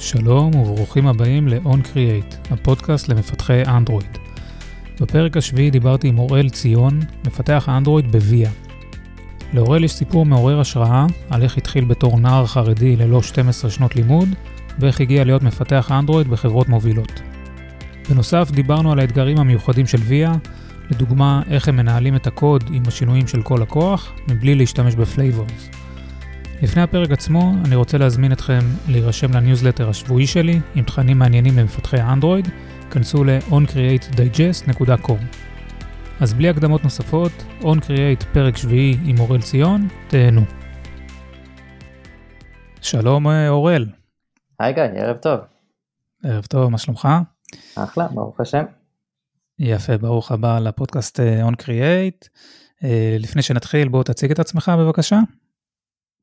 שלום וברוכים הבאים ל-On Create, הפודקאסט למפתחי אנדרואיד. בפרק השביעי דיברתי עם אוראל ציון, מפתח אנדרואיד בוויה. לאוראל יש סיפור מעורר השראה על איך התחיל בתור נער חרדי ללא 12 שנות לימוד, ואיך הגיע להיות מפתח אנדרואיד בחברות מובילות. בנוסף דיברנו על האתגרים המיוחדים של ויה, לדוגמה איך הם מנהלים את הקוד עם השינויים של כל לקוח, מבלי להשתמש ב flavors. לפני הפרק עצמו, אני רוצה להזמין אתכם להירשם לניוזלטר השבועי שלי עם תכנים מעניינים למפתחי אנדרואיד, כנסו ל-oncreatedigest.com. אז בלי הקדמות נוספות, OnCreate פרק שביעי עם אוראל ציון, תהנו. שלום אה, אוראל. היי גיא, ערב טוב. ערב טוב, מה שלומך? אחלה, ברוך השם. יפה, ברוך הבא לפודקאסט אה, OnCreate. אה, לפני שנתחיל, בוא תציג את עצמך בבקשה.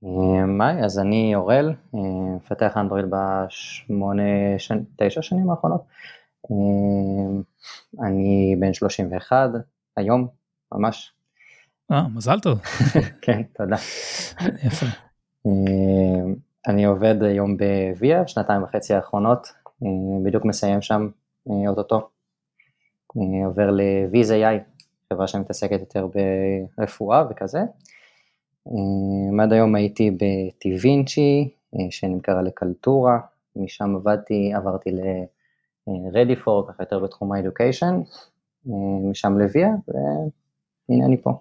היי, אז אני אורל, מפתח אנדרואיד בשמונה, תשע שנים האחרונות. אני בן 31 היום, ממש. אה, מזל טוב. כן, תודה. יפה. אני עובד היום בוויה, שנתיים וחצי האחרונות, בדיוק מסיים שם אוטוטו. עובר ל-Viz.ai, חברה שמתעסקת יותר ברפואה וכזה. עד היום הייתי בטיווינצ'י, שנמכרה לקלטורה, משם עבדתי, עברתי ל-Ready4, ככה יותר בתחום ה-Education, משם לוויה, והנה אני פה.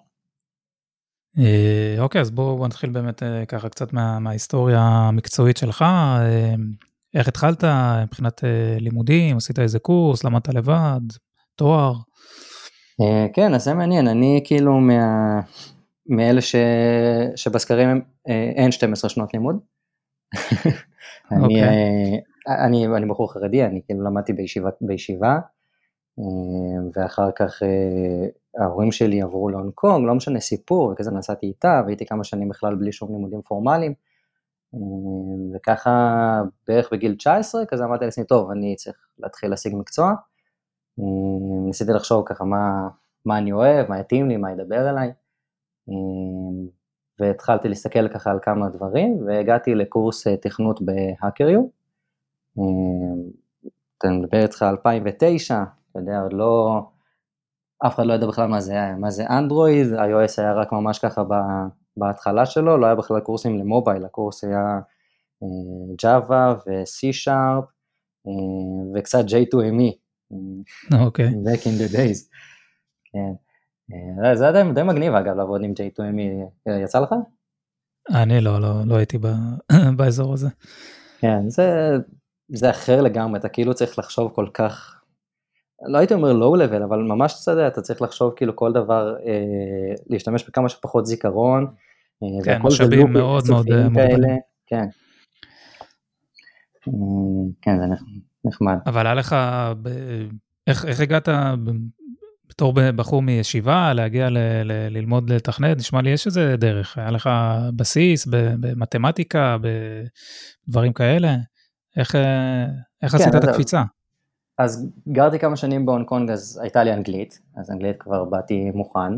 אוקיי, אז בואו נתחיל באמת ככה קצת מה, מההיסטוריה המקצועית שלך. איך התחלת מבחינת לימודים, עשית איזה קורס, למדת לבד, תואר? כן, אז זה מעניין, אני כאילו מה... מאלה ש... שבסקרים אין 12 שנות לימוד. אני. אוקיי. אני, אני בחור חרדי, אני כאילו למדתי בישיבה, בישיבה ואחר כך ההורים שלי עברו להונג קונג, לא משנה סיפור, וכזה נסעתי איתה, והייתי כמה שנים בכלל בלי שום לימודים פורמליים, וככה בערך בגיל 19, כזה אמרתי לעצמי, טוב, אני צריך להתחיל להשיג מקצוע. ניסיתי לחשוב ככה מה, מה אני אוהב, מה יתאים לי, מה ידבר אליי. והתחלתי להסתכל ככה על כמה דברים, והגעתי לקורס תכנות בהאקריו. אתה מדבר איתך 2009, אתה יודע, עוד לא, אף אחד לא ידע בכלל מה זה, מה זה אנדרואיד, iOS היה רק ממש ככה בהתחלה שלו, לא היה בכלל קורסים למובייל, הקורס היה Java ו-C Sharp וקצת J2ME. אוקיי. Okay. back in the days. כן. זה היה די, מגניב אגב לעבוד עם J2ME, יצא לך? אני לא, לא, לא הייתי באזור הזה. כן, זה, זה אחר לגמרי, אתה כאילו צריך לחשוב כל כך, לא הייתי אומר לואו לבל, אבל ממש אתה יודע, אתה צריך לחשוב כאילו כל דבר, אה, להשתמש בכמה שפחות זיכרון. אה, כן, משאבים מאוד מאוד אה, מוגבלים. כן. כן, זה נחמד. אבל היה לך. איך, איך הגעת בתור בחור מישיבה, להגיע ל, ל, ללמוד לתכנת, נשמע לי יש איזה דרך, היה לך בסיס במתמטיקה, בדברים כאלה, איך, איך כן, עשית את הקפיצה? אז גרתי כמה שנים בהונג קונג, אז הייתה לי אנגלית, אז אנגלית כבר באתי מוכן,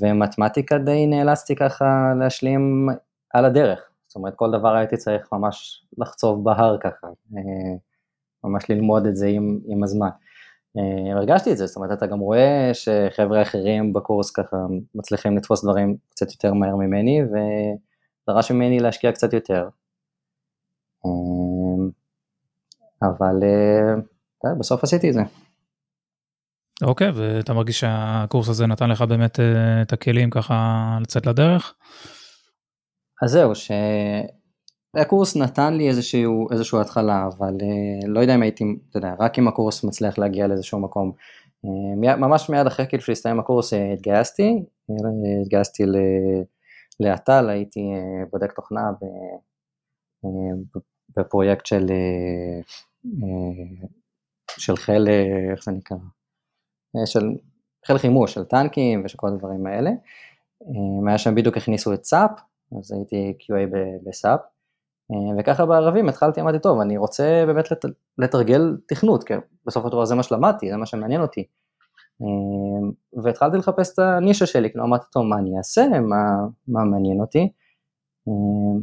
ומתמטיקה די נאלצתי ככה להשלים על הדרך, זאת אומרת כל דבר הייתי צריך ממש לחצוב בהר ככה, ממש ללמוד את זה עם, עם הזמן. אה, הרגשתי את זה, זאת אומרת אתה גם רואה שחבר'ה אחרים בקורס ככה מצליחים לתפוס דברים קצת יותר מהר ממני ודרש ממני להשקיע קצת יותר. אה, אבל אה, בסוף עשיתי את זה. אוקיי, okay, ואתה מרגיש שהקורס הזה נתן לך באמת את הכלים ככה לצאת לדרך? אז זהו, ש... הקורס נתן לי איזשהו, איזשהו התחלה, אבל uh, לא יודע אם הייתי, אתה יודע, רק אם הקורס מצליח להגיע לאיזשהו מקום. Uh, ממש מיד אחרי כאילו שהסתיים הקורס uh, התגייסתי, התגייסתי לאט"ל, הייתי בודק תוכנה בפרויקט של, של חיל, איך זה נקרא? של חיל חימוש, של טנקים ושל כל הדברים האלה. היה שם בדיוק הכניסו את סאפ, אז הייתי QA בסאפ. אה, וככה בערבים התחלתי, אמרתי, טוב, אני רוצה באמת לת, לתרגל תכנות, כי בסוף התורה זה מה שלמדתי, זה מה שמעניין אותי. אה, והתחלתי לחפש את הנישה שלי, כאילו אמרתי, טוב, מה אני אעשה, מה, מה מעניין אותי. אה,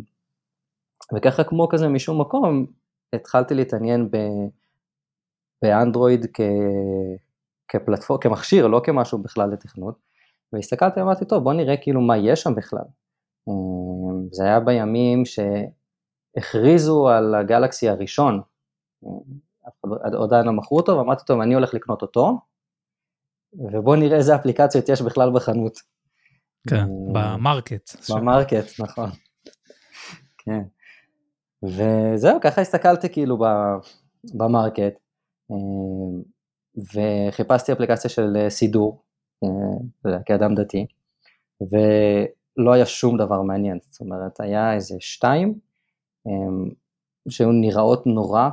וככה כמו כזה משום מקום, התחלתי להתעניין ב, באנדרואיד כ, כפלטפור, כמכשיר, לא כמשהו בכלל לתכנות, והסתכלתי ואמרתי, טוב, בוא נראה כאילו מה יש שם בכלל. זה היה בימים שהכריזו על הגלקסי הראשון, עדיין לא מכרו אותו, ואמרתי, טוב, אני הולך לקנות אותו, ובוא נראה איזה אפליקציות יש בכלל בחנות. כן, אמ, ב market. ב market, נכון. כן. וזהו, ככה הסתכלתי כאילו ב market, אמ, וחיפשתי אפליקציה של סידור, אה, כאדם דתי, ולא היה שום דבר מעניין, זאת אומרת, היה איזה שתיים, שהיו נראות נורא,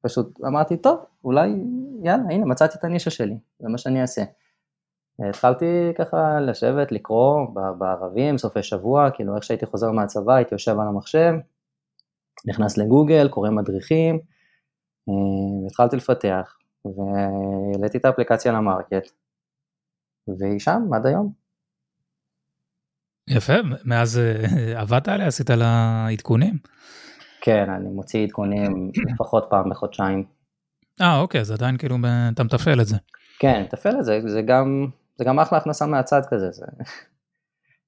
ופשוט אמרתי, טוב, אולי, יאללה, הנה, מצאתי את הנישה שלי, זה מה שאני אעשה. התחלתי ככה לשבת, לקרוא בערבים, סופי שבוע, כאילו איך שהייתי חוזר מהצבא, הייתי יושב על המחשב, נכנס לגוגל, קורא מדריכים, אה, התחלתי לפתח, והעליתי את האפליקציה למרקט, והיא שם עד היום. יפה, מאז אה, עבדת עליה? עשית לה עדכונים? כן, אני מוציא עדכונים לפחות פעם בחודשיים. אה, אוקיי, אז עדיין כאילו אתה מתפעל את זה. כן, מתפעל את זה, זה גם, זה גם אחלה הכנסה מהצד כזה, זה...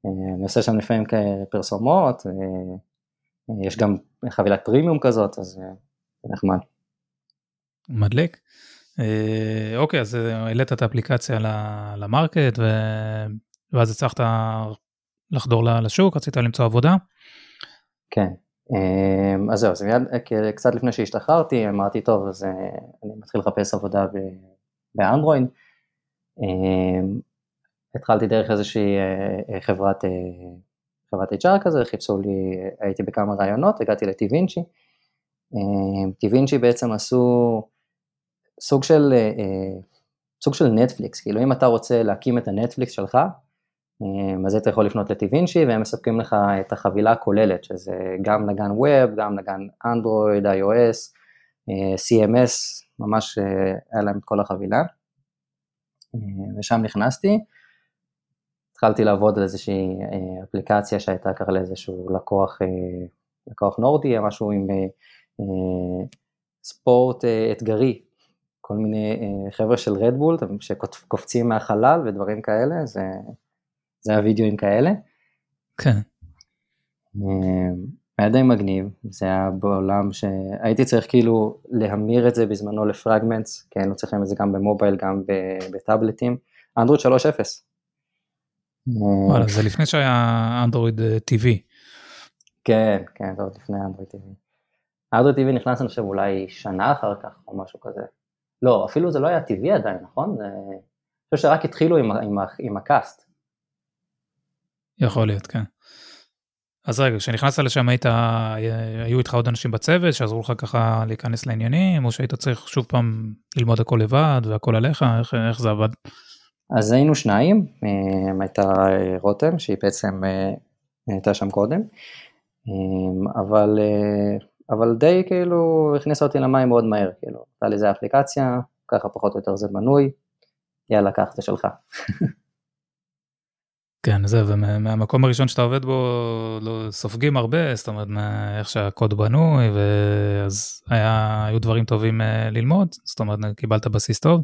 אה, אני עושה שם לפעמים פרסומות, יש גם חבילת פרימיום כזאת, אז זה נחמד. מדליק. אה, אוקיי, אז אה, העלית את האפליקציה למרקט, ו... ואז הצלחת לחדור לשוק, רצית למצוא עבודה? כן, אה, אז זהו, אז מיד, קצת לפני שהשתחררתי, אמרתי, טוב, אז אני מתחיל לחפש עבודה באנדרואיד. התחלתי דרך איזושהי חברת, חברת HR כזה, חיפשו לי, הייתי בכמה רעיונות, הגעתי לטיווינצ'י. טיווינצ'י בעצם עשו סוג של, אה, אה, סוג של נטפליקס, כאילו אם אתה רוצה להקים את הנטפליקס שלך, אה, אז אתה יכול לפנות לטיווינצ'י והם מספקים לך את החבילה הכוללת, שזה גם נגן ווב, גם נגן אנדרואיד, iOS, CMS, ממש היה להם את כל החבילה. ושם נכנסתי, התחלתי לעבוד על איזושהי אפליקציה שהייתה ככה לאיזשהו לקוח, לקוח נורדי, משהו עם ספורט אתגרי כל מיני אה, חבר'ה של רדבול שקופצים מהחלל ודברים כאלה, זה, זה היה וידאוים כאלה. כן. אה, היה די מגניב, זה היה בעולם שהייתי צריך כאילו להמיר את זה בזמנו לפרגמנטס, כי היינו צריכים את זה גם במובייל, גם בטאבלטים, אנדרואיד 3.0. וואלה, זה לפני שהיה אנדרואיד TV. אה, כן, כן, זה עוד לפני אנדרואיד TV. אנדרואיד TV נכנס אני חושב אולי שנה אחר כך או משהו כזה. לא, אפילו זה לא היה טבעי עדיין, נכון? אני חושב שרק התחילו עם, עם, עם הקאסט. יכול להיות, כן. אז רגע, כשנכנסת לשם היית, היו איתך עוד אנשים בצוות שעזרו לך ככה להיכנס לעניינים, או שהיית צריך שוב פעם ללמוד הכל לבד והכל עליך, איך, איך זה עבד? אז היינו שניים, אה, הייתה רותם שהיא בעצם אה, הייתה שם קודם, אה, אבל אבל די כאילו הכניסה אותי למים מאוד מהר, כאילו, הייתה לי איזה אפליקציה, ככה פחות או יותר זה מנוי, יאללה, קח, זה שלך. כן, זה, ומהמקום הראשון שאתה עובד בו לא סופגים הרבה, זאת אומרת, איך שהקוד בנוי, ואז היה, היו דברים טובים אה, ללמוד, זאת אומרת, קיבלת בסיס טוב.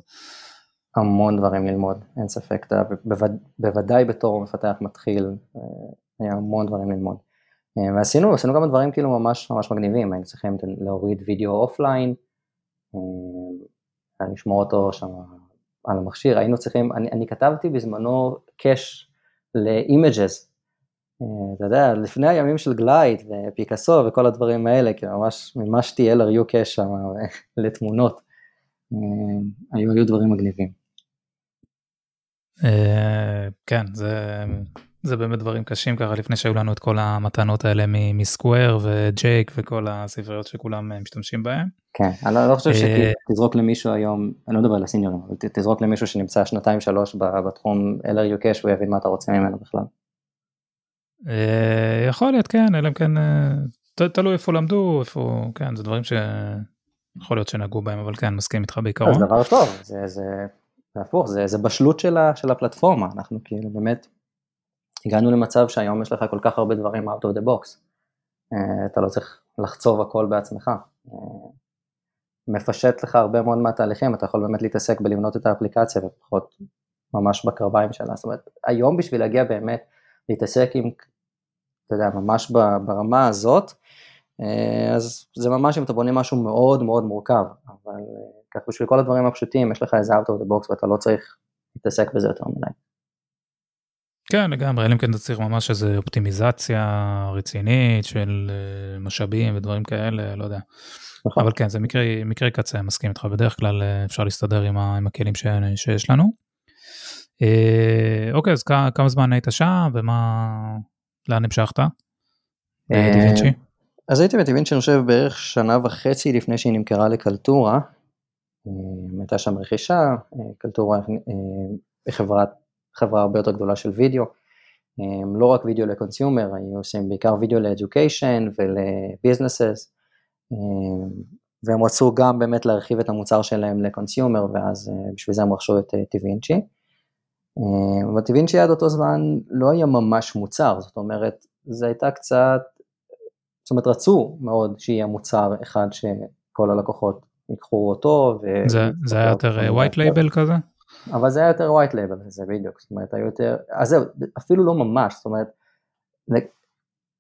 המון דברים ללמוד, אין ספק, אתה בווד, בוודאי בתור מפתח מתחיל, אה, היה המון דברים ללמוד. אה, ועשינו, עשינו גם דברים כאילו ממש ממש מגניבים, היינו צריכים להוריד וידאו offline, לשמור אותו שם על המכשיר, היינו צריכים, אני, אני כתבתי בזמנו cache ל images, אה, אתה יודע, לפני הימים של Glide ו Picasso וכל הדברים האלה, כי ממש מימשתי LRU cache שם לתמונות, היו, היו דברים מגניבים. כן, זה זה באמת דברים קשים ככה לפני שהיו לנו את כל המתנות האלה מסקוואר וג'ייק וכל הספריות שכולם אה, משתמשים בהם. כן, אני לא, לא חושב אה, שתזרוק למישהו היום, אני לא מדבר על הסיניורים, אבל תזרוק למישהו שנמצא שנתיים שלוש בתחום LRU קאש הוא יבין מה אתה רוצה ממנו בכלל. אה, יכול להיות כן, אלא אם כן, תלוי איפה למדו, איפה, כן, זה דברים שיכול להיות שנגעו בהם, אבל כן, מסכים איתך בעיקרון. זה דבר טוב, זה, הפוך, זה, בשלות של, של הפלטפורמה, אנחנו כאילו באמת הגענו למצב שהיום יש לך כל כך הרבה דברים out of the box. אתה לא צריך לחצוב הכל בעצמך. מפשט לך הרבה מאוד מהתהליכים, אתה יכול באמת להתעסק בלבנות את האפליקציה ופחות ממש בקרביים שלה. זאת אומרת, היום בשביל להגיע באמת להתעסק עם, אתה יודע, ממש ברמה הזאת, אה, אז זה ממש אם אתה בונה משהו מאוד מאוד מורכב, אבל אה, כך בשביל כל הדברים הפשוטים, יש לך איזה out of the box ואתה לא צריך להתעסק בזה יותר מדי. כן לגמרי, אלא אם כן אתה צריך ממש איזה אופטימיזציה רצינית של אה, משאבים ודברים כאלה, לא יודע. נכון. אבל כן, זה מקרה, מקרה קצה, מסכים איתך, בדרך כלל אפשר להסתדר עם, ה, עם הכלים ש, שיש לנו. אה, אוקיי, אז כמה זמן היית שם ומה, לאן המשכת? דיווינצ'י? אז הייתי בדיווינצ'י, אני חושב, בערך שנה וחצי לפני שהיא נמכרה לקלטורה. הייתה שם רכישה, קלטורה היא חברה, חברה הרבה יותר גדולה של וידאו. לא רק וידאו לקונסיומר, היו עושים בעיקר וידאו לאדיוקיישן ולביזנסס. והם רצו גם באמת להרחיב את המוצר שלהם לקונסיומר, ואז בשביל זה הם רכשו את טיווינצ'י. אבל טיווינצ'י עד אותו זמן לא היה ממש מוצר, זאת אומרת, זה הייתה קצת, זאת אומרת רצו מאוד שיהיה מוצר אחד שכל הלקוחות ייקחו אותו. זה, זה היה יותר white label כזה? אבל זה היה יותר white label, זה בדיוק, זאת אומרת, היו יותר, אז זהו, אפילו לא ממש, זאת אומרת,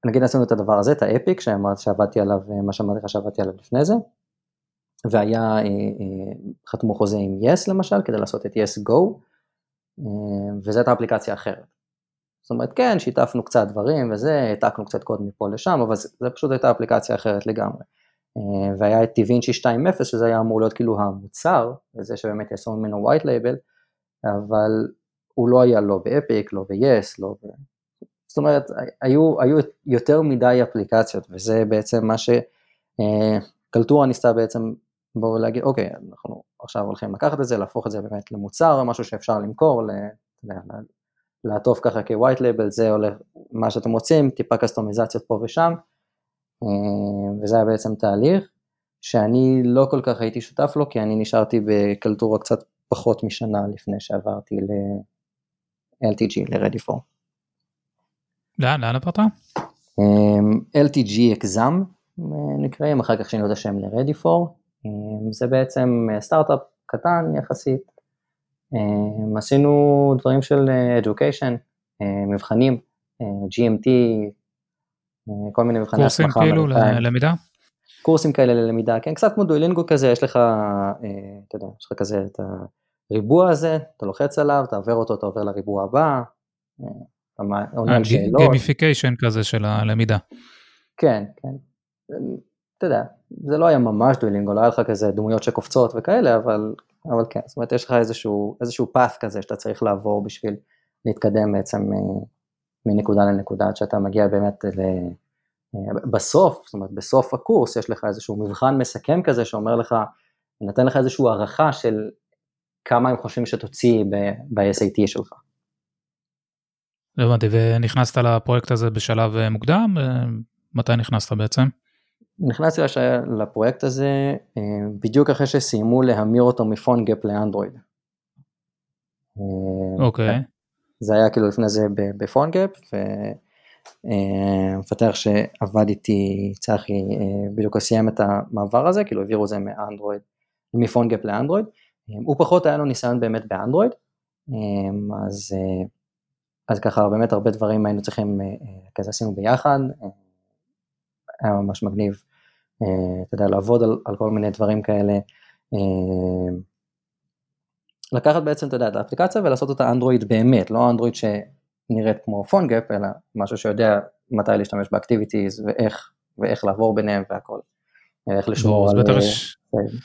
נגיד עשינו את הדבר הזה, את האפיק, שעבדתי עליו, מה שאמרתי לך שעבדתי עליו לפני זה, והיה, אה, אה, חתמו חוזה עם יס yes, למשל, כדי לעשות את יס yes go, אה, וזו הייתה אפליקציה אחרת. זאת אומרת, כן, שיתפנו קצת דברים וזה, העתקנו קצת קוד מפה לשם, אבל זה פשוט הייתה אפליקציה אחרת לגמרי. והיה את טיווינצ'י 2.0, שזה היה אמור להיות כאילו המוצר, וזה שבאמת יעשו ממנו white label, אבל הוא לא היה לא באפיק, לא ב-yes, לא ב... זאת אומרת, היו, היו יותר מדי אפליקציות, וזה בעצם מה שקלטורה ניסתה בעצם, בואו להגיד, אוקיי, אנחנו עכשיו הולכים לקחת את זה, להפוך את זה באמת למוצר, משהו שאפשר למכור, לעטוף ככה כ-white label, זה הולך, מה שאתם רוצים, טיפה קסטומיזציות פה ושם, וזה היה בעצם תהליך שאני לא כל כך הייתי שותף לו, כי אני נשארתי בקלטורה קצת פחות משנה לפני שעברתי ל-LTG, ל-Ready for. לאן, לאן עברת? LTG אקזאם נקראים, אחר כך שינו את השם ל-Ready for, זה בעצם סטארט-אפ קטן יחסית, עשינו דברים של education, מבחנים, GMT, כל מיני מבחני הסמכה. קורסים כאילו ללמידה? קורסים כאלה ללמידה, כן, קצת כמו דואלינגו כזה, יש לך, אתה יודע, יש לך כזה את הריבוע הזה, אתה לוחץ עליו, אתה עובר אותו, אתה עובר לריבוע הבא, עונה שאלות. gamification כזה של הלמידה. כן, כן. אתה יודע, זה לא היה ממש דואלינגו, לא היה לך כזה דמויות שקופצות וכאלה, אבל, אבל כן, זאת אומרת יש לך איזשהו, איזשהו path כזה שאתה צריך לעבור בשביל להתקדם בעצם מנקודה לנקודה, עד שאתה מגיע באמת ל... בסוף, זאת אומרת בסוף הקורס יש לך איזשהו מבחן מסכם כזה שאומר לך, נותן לך איזושהי הערכה של כמה הם חושבים שתוציא ב-SAT שלך. הבנתי, ונכנסת לפרויקט הזה בשלב אה, מוקדם? אה, מתי נכנסת בעצם? נכנסתי לפרויקט הזה אה, בדיוק אחרי שסיימו להמיר אותו מפון גאפ לאנדרואיד. אוקיי. Okay. זה היה כאילו לפני זה ב PhoneGap, ומפתח שעבד איתי, צחי, בדיוק סיים את המעבר הזה, כאילו העבירו את זה מאנדרואיד, מ PhoneGap לאנדרואיד. הוא פחות היה לו ניסיון באמת באנדרואיד, אז אז ככה באמת הרבה דברים היינו צריכים, אה, אה, כזה עשינו ביחד, אה, היה ממש מגניב, אתה יודע, לעבוד על, על כל מיני דברים כאלה, לקחת בעצם, אתה יודע, את האפליקציה ולעשות אותה אנדרואיד באמת, לא אנדרואיד שנראית כמו PhoneGap, אלא משהו שיודע מתי להשתמש ב activities ואיך, ואיך לעבור ביניהם והכל. איך לשמור על... יש,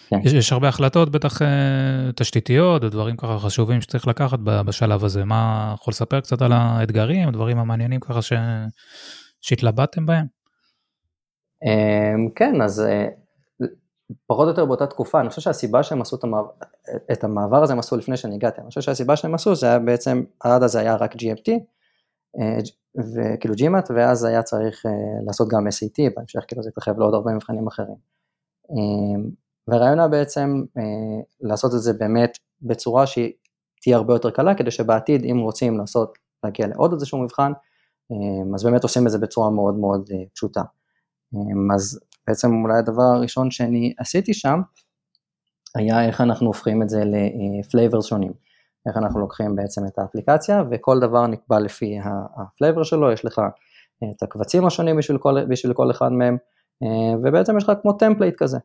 כן. יש, יש הרבה החלטות בטח אה, תשתיתיות ודברים ככה חשובים שצריך לקחת בשלב הזה. מה, יכול לספר קצת על האתגרים, הדברים המעניינים ככה ש, שהתלבטתם בהם? אמ, כן, אז אה, פחות או יותר באותה תקופה, אני חושב שהסיבה שהם עשו את המעבר, את המעבר הזה הם עשו לפני שאני הגעתי, אני חושב שהסיבה שהם עשו זה היה בעצם, עד אז היה רק GMT, אה, וכאילו GMAT, ואז היה צריך לעשות גם SAT, בהמשך כאילו זה התרחב לעוד הרבה מבחנים אחרים. והרעיון היה בעצם אה, לעשות את זה באמת בצורה שהיא תהיה הרבה יותר קלה, כדי שבעתיד אם רוצים לעשות, להגיע לעוד איזשהו מבחן, אה, אז באמת עושים את זה בצורה מאוד מאוד אה, פשוטה. אז בעצם אולי הדבר הראשון שאני עשיתי שם, היה איך אנחנו הופכים את זה ל flavors שונים. איך אנחנו לוקחים בעצם את האפליקציה וכל דבר נקבע לפי ה flavor שלו, יש לך את הקבצים השונים בשביל כל, בשביל כל אחד מהם, ובעצם יש לך כמו template כזה.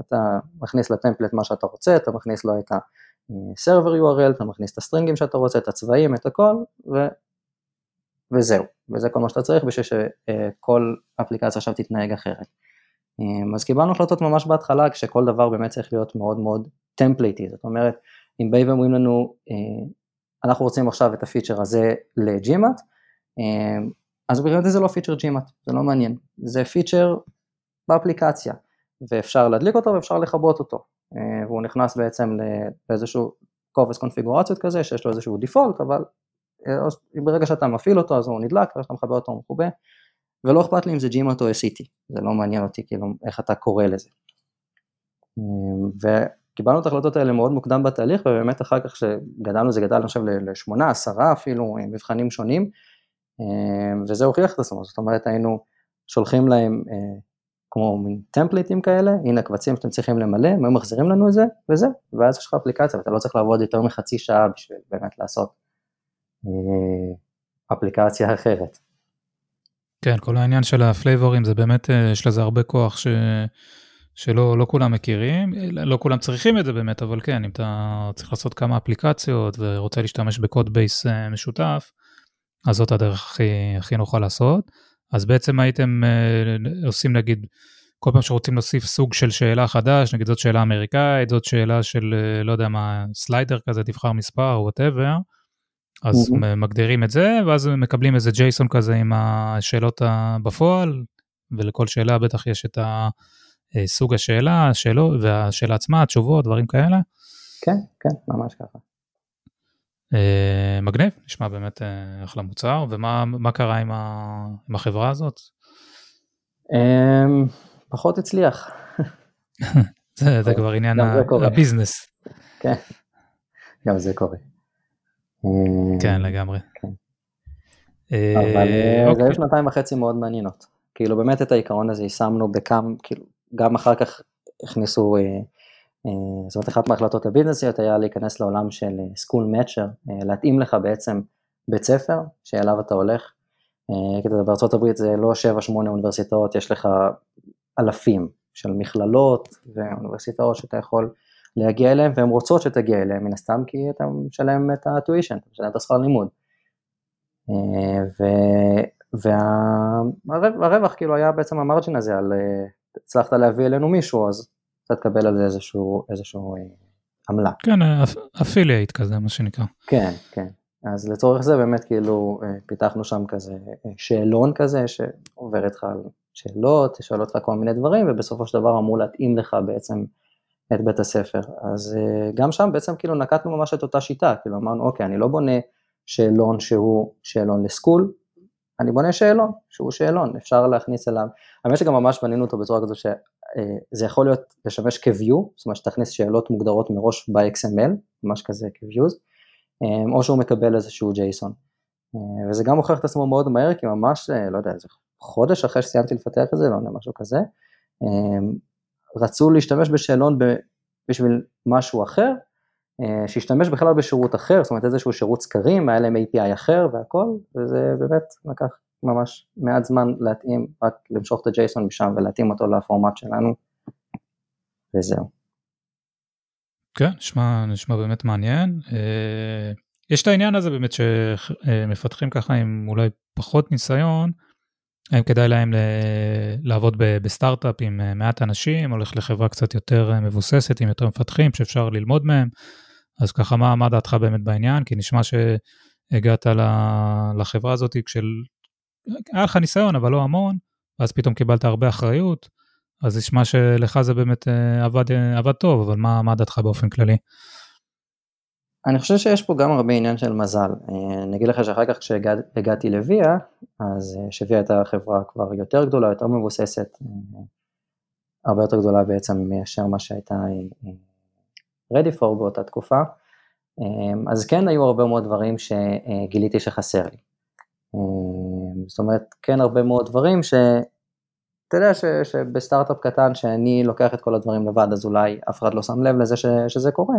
אתה מכניס ל template מה שאתה רוצה, אתה מכניס לו את ה-server URL, אתה מכניס את הסטרינגים שאתה רוצה, את הצבעים, את הכל, ו... וזהו, וזה כל מה שאתה צריך בשביל שכל אפליקציה עכשיו תתנהג אחרת. אז קיבלנו החלטות ממש בהתחלה שכל דבר באמת צריך להיות מאוד מאוד טמפלייטי, זאת אומרת, אם באים ואומרים לנו, אנחנו רוצים עכשיו את הפיצ'ר הזה ל GMAT, אז מבחינתי זה לא פיצ'ר GMAT, זה לא מעניין, זה פיצ'ר באפליקציה, ואפשר להדליק אותו ואפשר לכבות אותו, והוא נכנס בעצם לאיזשהו קובץ קונפיגורציות כזה, שיש לו איזשהו דיפולט, אבל ברגע שאתה מפעיל אותו אז הוא נדלק, ואתה מכבה אותו הוא מכובה, ולא אכפת לי אם זה ג'ימאט או SCT, זה לא מעניין אותי כאילו איך אתה קורא לזה. וקיבלנו את ההחלטות האלה מאוד מוקדם בתהליך, ובאמת אחר כך שגדלנו זה גדל חושב לשמונה, עשרה אפילו, מבחנים שונים, וזה הוכיח את עצמו, זאת אומרת היינו שולחים להם כמו מין טמפליטים כאלה, הנה הקבצים שאתם צריכים למלא, הם מחזירים לנו את זה, וזה, ואז יש לך אפליקציה, ואתה לא צריך לעבוד יותר מחצי שעה בשביל באמת לעשות אפליקציה אחרת. כן, כל העניין של הפלייבורים זה באמת, אה, יש לזה הרבה כוח ש... שלא לא כולם מכירים, לא כולם צריכים את זה באמת, אבל כן, אם אתה צריך לעשות כמה אפליקציות ורוצה להשתמש ב code base אה, משותף, אז זאת הדרך הכי, הכי נוחה לעשות. אז בעצם הייתם אה, עושים נגיד, כל פעם שרוצים להוסיף סוג של שאלה חדש, נגיד זאת שאלה אמריקאית, זאת שאלה של, לא יודע מה, slider כזה, תבחר מספר או whatever, אז mm-hmm. מגדירים את זה, ואז מקבלים איזה JSON כזה עם השאלות בפועל, ולכל שאלה בטח יש את סוג השאלה, השאלות, והשאלה עצמה, התשובות, דברים כאלה. כן, כן, ממש ככה. אה, מגניב, נשמע באמת אה, אחלה מוצר, ומה קרה עם, ה, עם החברה הזאת? אמ, פחות הצליח. זה, זה כבר עניין הביזנס. כן, גם זה קורה. כן, לגמרי. כן. אבל אה, זה אוקיי. היו שנתיים וחצי מאוד מעניינות. כאילו באמת את העיקרון הזה יישמנו בכמה, כאילו גם אחר כך הכניסו, זאת אומרת אחת מההחלטות הביזנסיות היה להיכנס לעולם של סקול מאצ'ר, להתאים לך בעצם בית ספר שאליו אתה הולך. כדי בארצות הברית זה לא 7-8 אוניברסיטאות, יש לך אלפים של מכללות ואוניברסיטאות שאתה יכול להגיע אליהם, והן רוצות שתגיע אליהם מן הסתם, כי אתה משלם את הטווישן, אתה משלם את השכר לימוד. אה, והרווח כאילו היה בעצם המרג'ין הזה על אה, הצלחת להביא אלינו מישהו, אז אתה תקבל על זה איזשהו, איזשהו אה, עמלה. כן, אפילייט כזה, מה שנקרא. כן, כן. אז לצורך זה באמת כאילו פיתחנו שם כזה שאלון כזה שעובר איתך על שאלות, שואל אותך כל מיני דברים ובסופו של דבר אמור להתאים לך בעצם את בית הספר. אז אה, גם שם בעצם כאילו נקטנו ממש את אותה שיטה, כאילו אמרנו אוקיי, אני לא בונה שאלון שהוא שאלון לסקול, אני בונה שאלון שהוא שאלון, אפשר להכניס אליו, האמת שגם ממש בנינו אותו בצורה כזו אה, יכול להיות לשמש כ-view, זאת אומרת שתכניס שאלות מוגדרות מראש ב-XML, ממש כזה כ-views, אה, או שהוא מקבל איזשהו JSON. וזה גם הוכיח את עצמו מאוד מהר, כי ממש, לא יודע, איזה חודש אחרי שסיימתי לפתח את זה, לא יודע, משהו כזה, רצו להשתמש בשאלון בשביל משהו אחר, אה, שהשתמש בכלל בשירות אחר, זאת אומרת איזשהו שירות סקרים, היה להם API אחר והכל, וזה באמת לקח ממש מעט זמן להתאים, רק למשוך את ה-JSON משם ולהתאים אותו לפורמט שלנו, וזהו. כן, נשמע, נשמע באמת מעניין. אה, יש את העניין הזה באמת שמפתחים ככה עם אולי פחות ניסיון, האם כדאי להם לעבוד בסטארט-אפ עם אה, מעט אנשים, הולך לחברה קצת יותר אה, מבוססת, עם יותר מפתחים, שאפשר ללמוד מהם. אז ככה, מה, מה דעתך באמת בעניין? כי נשמע שהגעת לחברה הזאת כשל... היה לך ניסיון, אבל לא המון, ואז פתאום קיבלת הרבה אחריות, אז נשמע שלך זה באמת אה, עבד, עבד טוב, אבל מה, מה דעתך באופן כללי? אני חושב שיש פה גם הרבה עניין של מזל. אה, אני אגיד לך שאחר כך כשהגעתי לוויה, אז אה, שוויה הייתה חברה כבר יותר גדולה, יותר מבוססת, אה, הרבה יותר גדולה בעצם מאשר מה שהייתה ready for באותה תקופה. אז כן היו הרבה מאוד דברים שגיליתי שחסר לי. זאת אומרת, כן הרבה מאוד דברים אתה יודע ש, שבסטארט-אפ קטן שאני לוקח את כל הדברים לבד אז אולי אף אחד לא שם לב לזה ש, שזה קורה,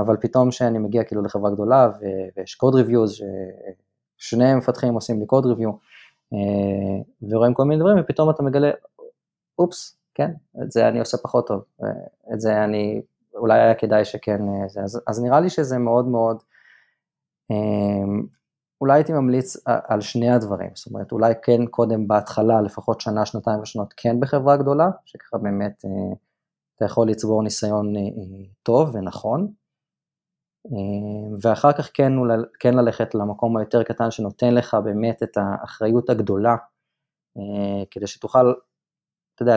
אבל פתאום שאני מגיע כאילו לחברה גדולה ויש קוד ריוויוז, ששני מפתחים עושים לי קוד ריוויו ורואים כל מיני דברים ופתאום אתה מגלה, אופס, כן, את זה אני עושה פחות טוב, את זה אני, אולי היה כדאי שכן, זה, אז, אז נראה לי שזה מאוד מאוד, אולי הייתי ממליץ על שני הדברים, זאת אומרת אולי כן קודם בהתחלה לפחות שנה, שנתיים ראשונות כן בחברה גדולה, שככה באמת אה, אתה יכול לצבור ניסיון אה, טוב ונכון, אה, ואחר כך כן, כן ללכת למקום היותר קטן שנותן לך באמת את האחריות הגדולה, כדי שתוכל, אתה יודע,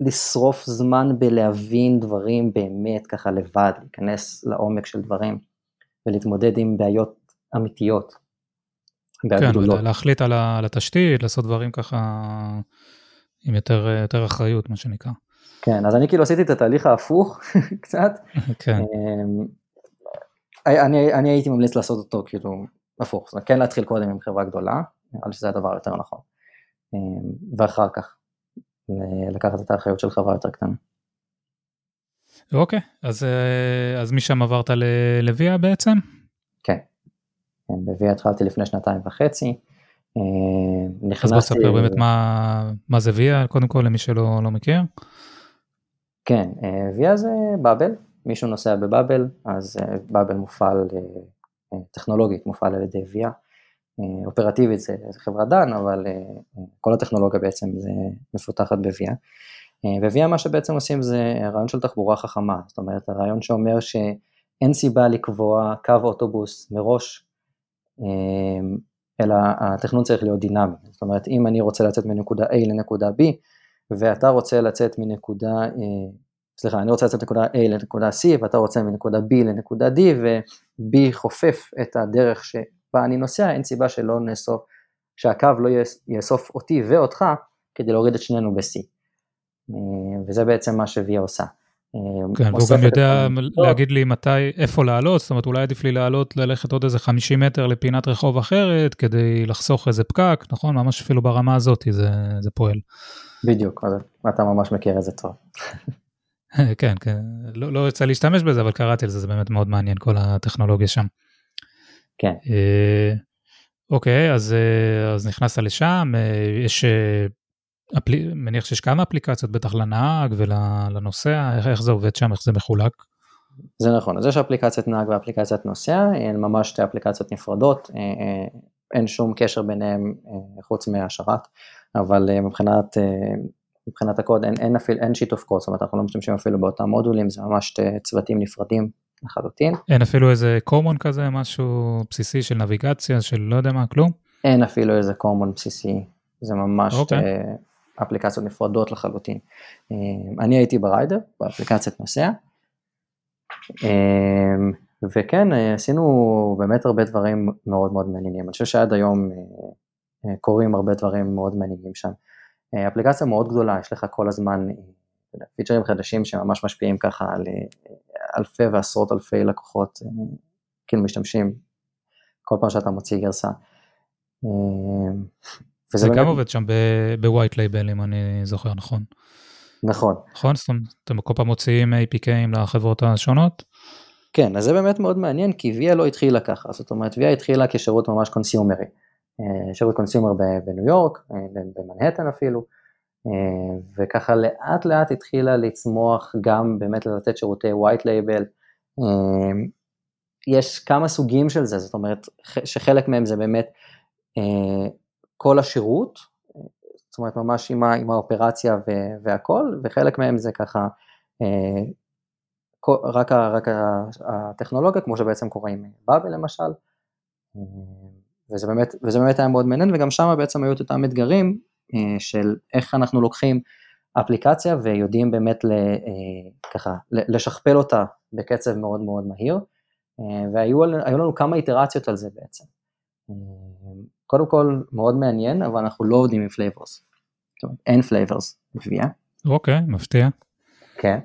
לשרוף זמן בלהבין דברים באמת ככה לבד, להיכנס לעומק של דברים ולהתמודד עם בעיות אמיתיות. כן, להחליט על, התשתית, לעשות דברים ככה עם יותר, יותר אחריות, מה שנקרא. כן, אז אני כאילו עשיתי את התהליך ההפוך קצת. כן. אמ, אני, אני הייתי ממליץ לעשות אותו כאילו הפוך, זאת אומרת כן להתחיל קודם עם חברה גדולה, נראה לי שזה הדבר יותר נכון. אמ, ואחר כך לקחת את האחריות של חברה יותר קטנה. אוקיי, אז, אה, אז משם עברת ללוויה בעצם? כן. כן, בוויה התחלתי לפני שנתיים וחצי. נכנסתי... אז בוא תספר באמת מה, מה זה ויה, קודם כל למי שלא לא מכיר. כן, ויה זה באבל, מישהו נוסע בבאבל, אז באבל מופעל טכנולוגית, מופעל על ידי ויה. אופרטיבית זה, חברת דן, אבל כל הטכנולוגיה בעצם זה מפותחת בוויה. וויה מה שבעצם עושים זה רעיון של תחבורה חכמה, זאת אומרת הרעיון שאומר שאין סיבה לקבוע קו אוטובוס מראש אלא התכנון צריך להיות דינמי, זאת אומרת אם אני רוצה לצאת מנקודה A לנקודה B ואתה רוצה לצאת מנקודה, אה, סליחה, אני רוצה לצאת מנקודה A לנקודה C ואתה רוצה מנקודה B לנקודה D ו-B חופף את הדרך שבה אני נוסע, אין סיבה שלא נאסוף, שהקו לא יאסוף אותי ואותך כדי להוריד את שנינו ב-C. אה, וזה בעצם מה שוויה עושה. כן, והוא גם יודע להגיד לי מתי, איפה לעלות, זאת אומרת אולי עדיף לי לעלות, ללכת עוד איזה 50 מטר לפינת רחוב אחרת, כדי לחסוך איזה פקק, נכון? ממש אפילו ברמה הזאת זה, זה פועל. בדיוק, אתה ממש מכיר את זה טוב. כן, כן, לא, לא יצא להשתמש בזה, אבל קראתי על זה, זה באמת מאוד מעניין, כל הטכנולוגיה שם. כן. אה, אוקיי, אז, אה, אז נכנסת לשם, אה, יש אפל... מניח שיש כמה אפליקציות בטח לנהג ולנוסע, איך, איך זה עובד שם, איך זה מחולק? זה נכון, אז יש אפליקציית נהג ואפליקציית נוסע, הן ממש שתי אפליקציות נפרדות, אה, אה, אין שום קשר ביניהם אה, חוץ מהשרת, אבל מבחינת, מבחינת הקוד אין, אין, אפילו, אין שיתוף קוד, זאת אומרת אנחנו לא משתמשים אפילו באותם מודולים, זה ממש שתי צוותים נפרדים לחלוטין. אין אפילו איזה common כזה, משהו בסיסי של נביגציה, של לא יודע מה, כלום? אין אפילו איזה common בסיסי, זה ממש okay. אוקיי. אפליקציות נפרדות לחלוטין. אה, אני הייתי בריידר, באפליקציית נוסע, אה, וכן, אה, עשינו באמת הרבה דברים מאוד מאוד מעניינים. אני חושב שעד היום קורים הרבה דברים מאוד מעניינים שם. אפליקציה מאוד גדולה, יש לך כל הזמן פיצ'רים חדשים שממש משפיעים ככה על אלפי ועשרות אלפי לקוחות, כאילו משתמשים כל פעם שאתה מוציא גרסה. זה גם עובד שם ב white label אם אני זוכר נכון. נכון. נכון? זאת אומרת, אתם כל פעם מוציאים APKים לחברות השונות? כן, אז זה באמת מאוד מעניין כי Via לא התחילה ככה, זאת אומרת Via התחילה כשירות ממש קונסיומרי. אה, שירות consumer בניו יורק, אה, במנהטן אפילו, אה, וככה לאט לאט התחילה לצמוח גם באמת לתת שירותי white label. יש כמה סוגים של זה, זאת אומרת שחלק מהם זה באמת כל השירות, זאת אומרת ממש עם, עם האופרציה והכל, וחלק מהם זה ככה אה, רק, רק הטכנולוגיה, כמו שבעצם קורה עם Bubble למשל, אה, וזה באמת, וזה באמת היה מאוד מעניין, וגם שם בעצם היו את אותם אתגרים אה, של איך אנחנו לוקחים אפליקציה ויודעים באמת ל, ככה לשכפל אותה בקצב מאוד מאוד מהיר, והיו לנו כמה איטרציות על זה בעצם. קודם כל מאוד מעניין, אבל אנחנו לא עובדים עם flavors. אין flavors ב Via. אוקיי, מפתיע. כן.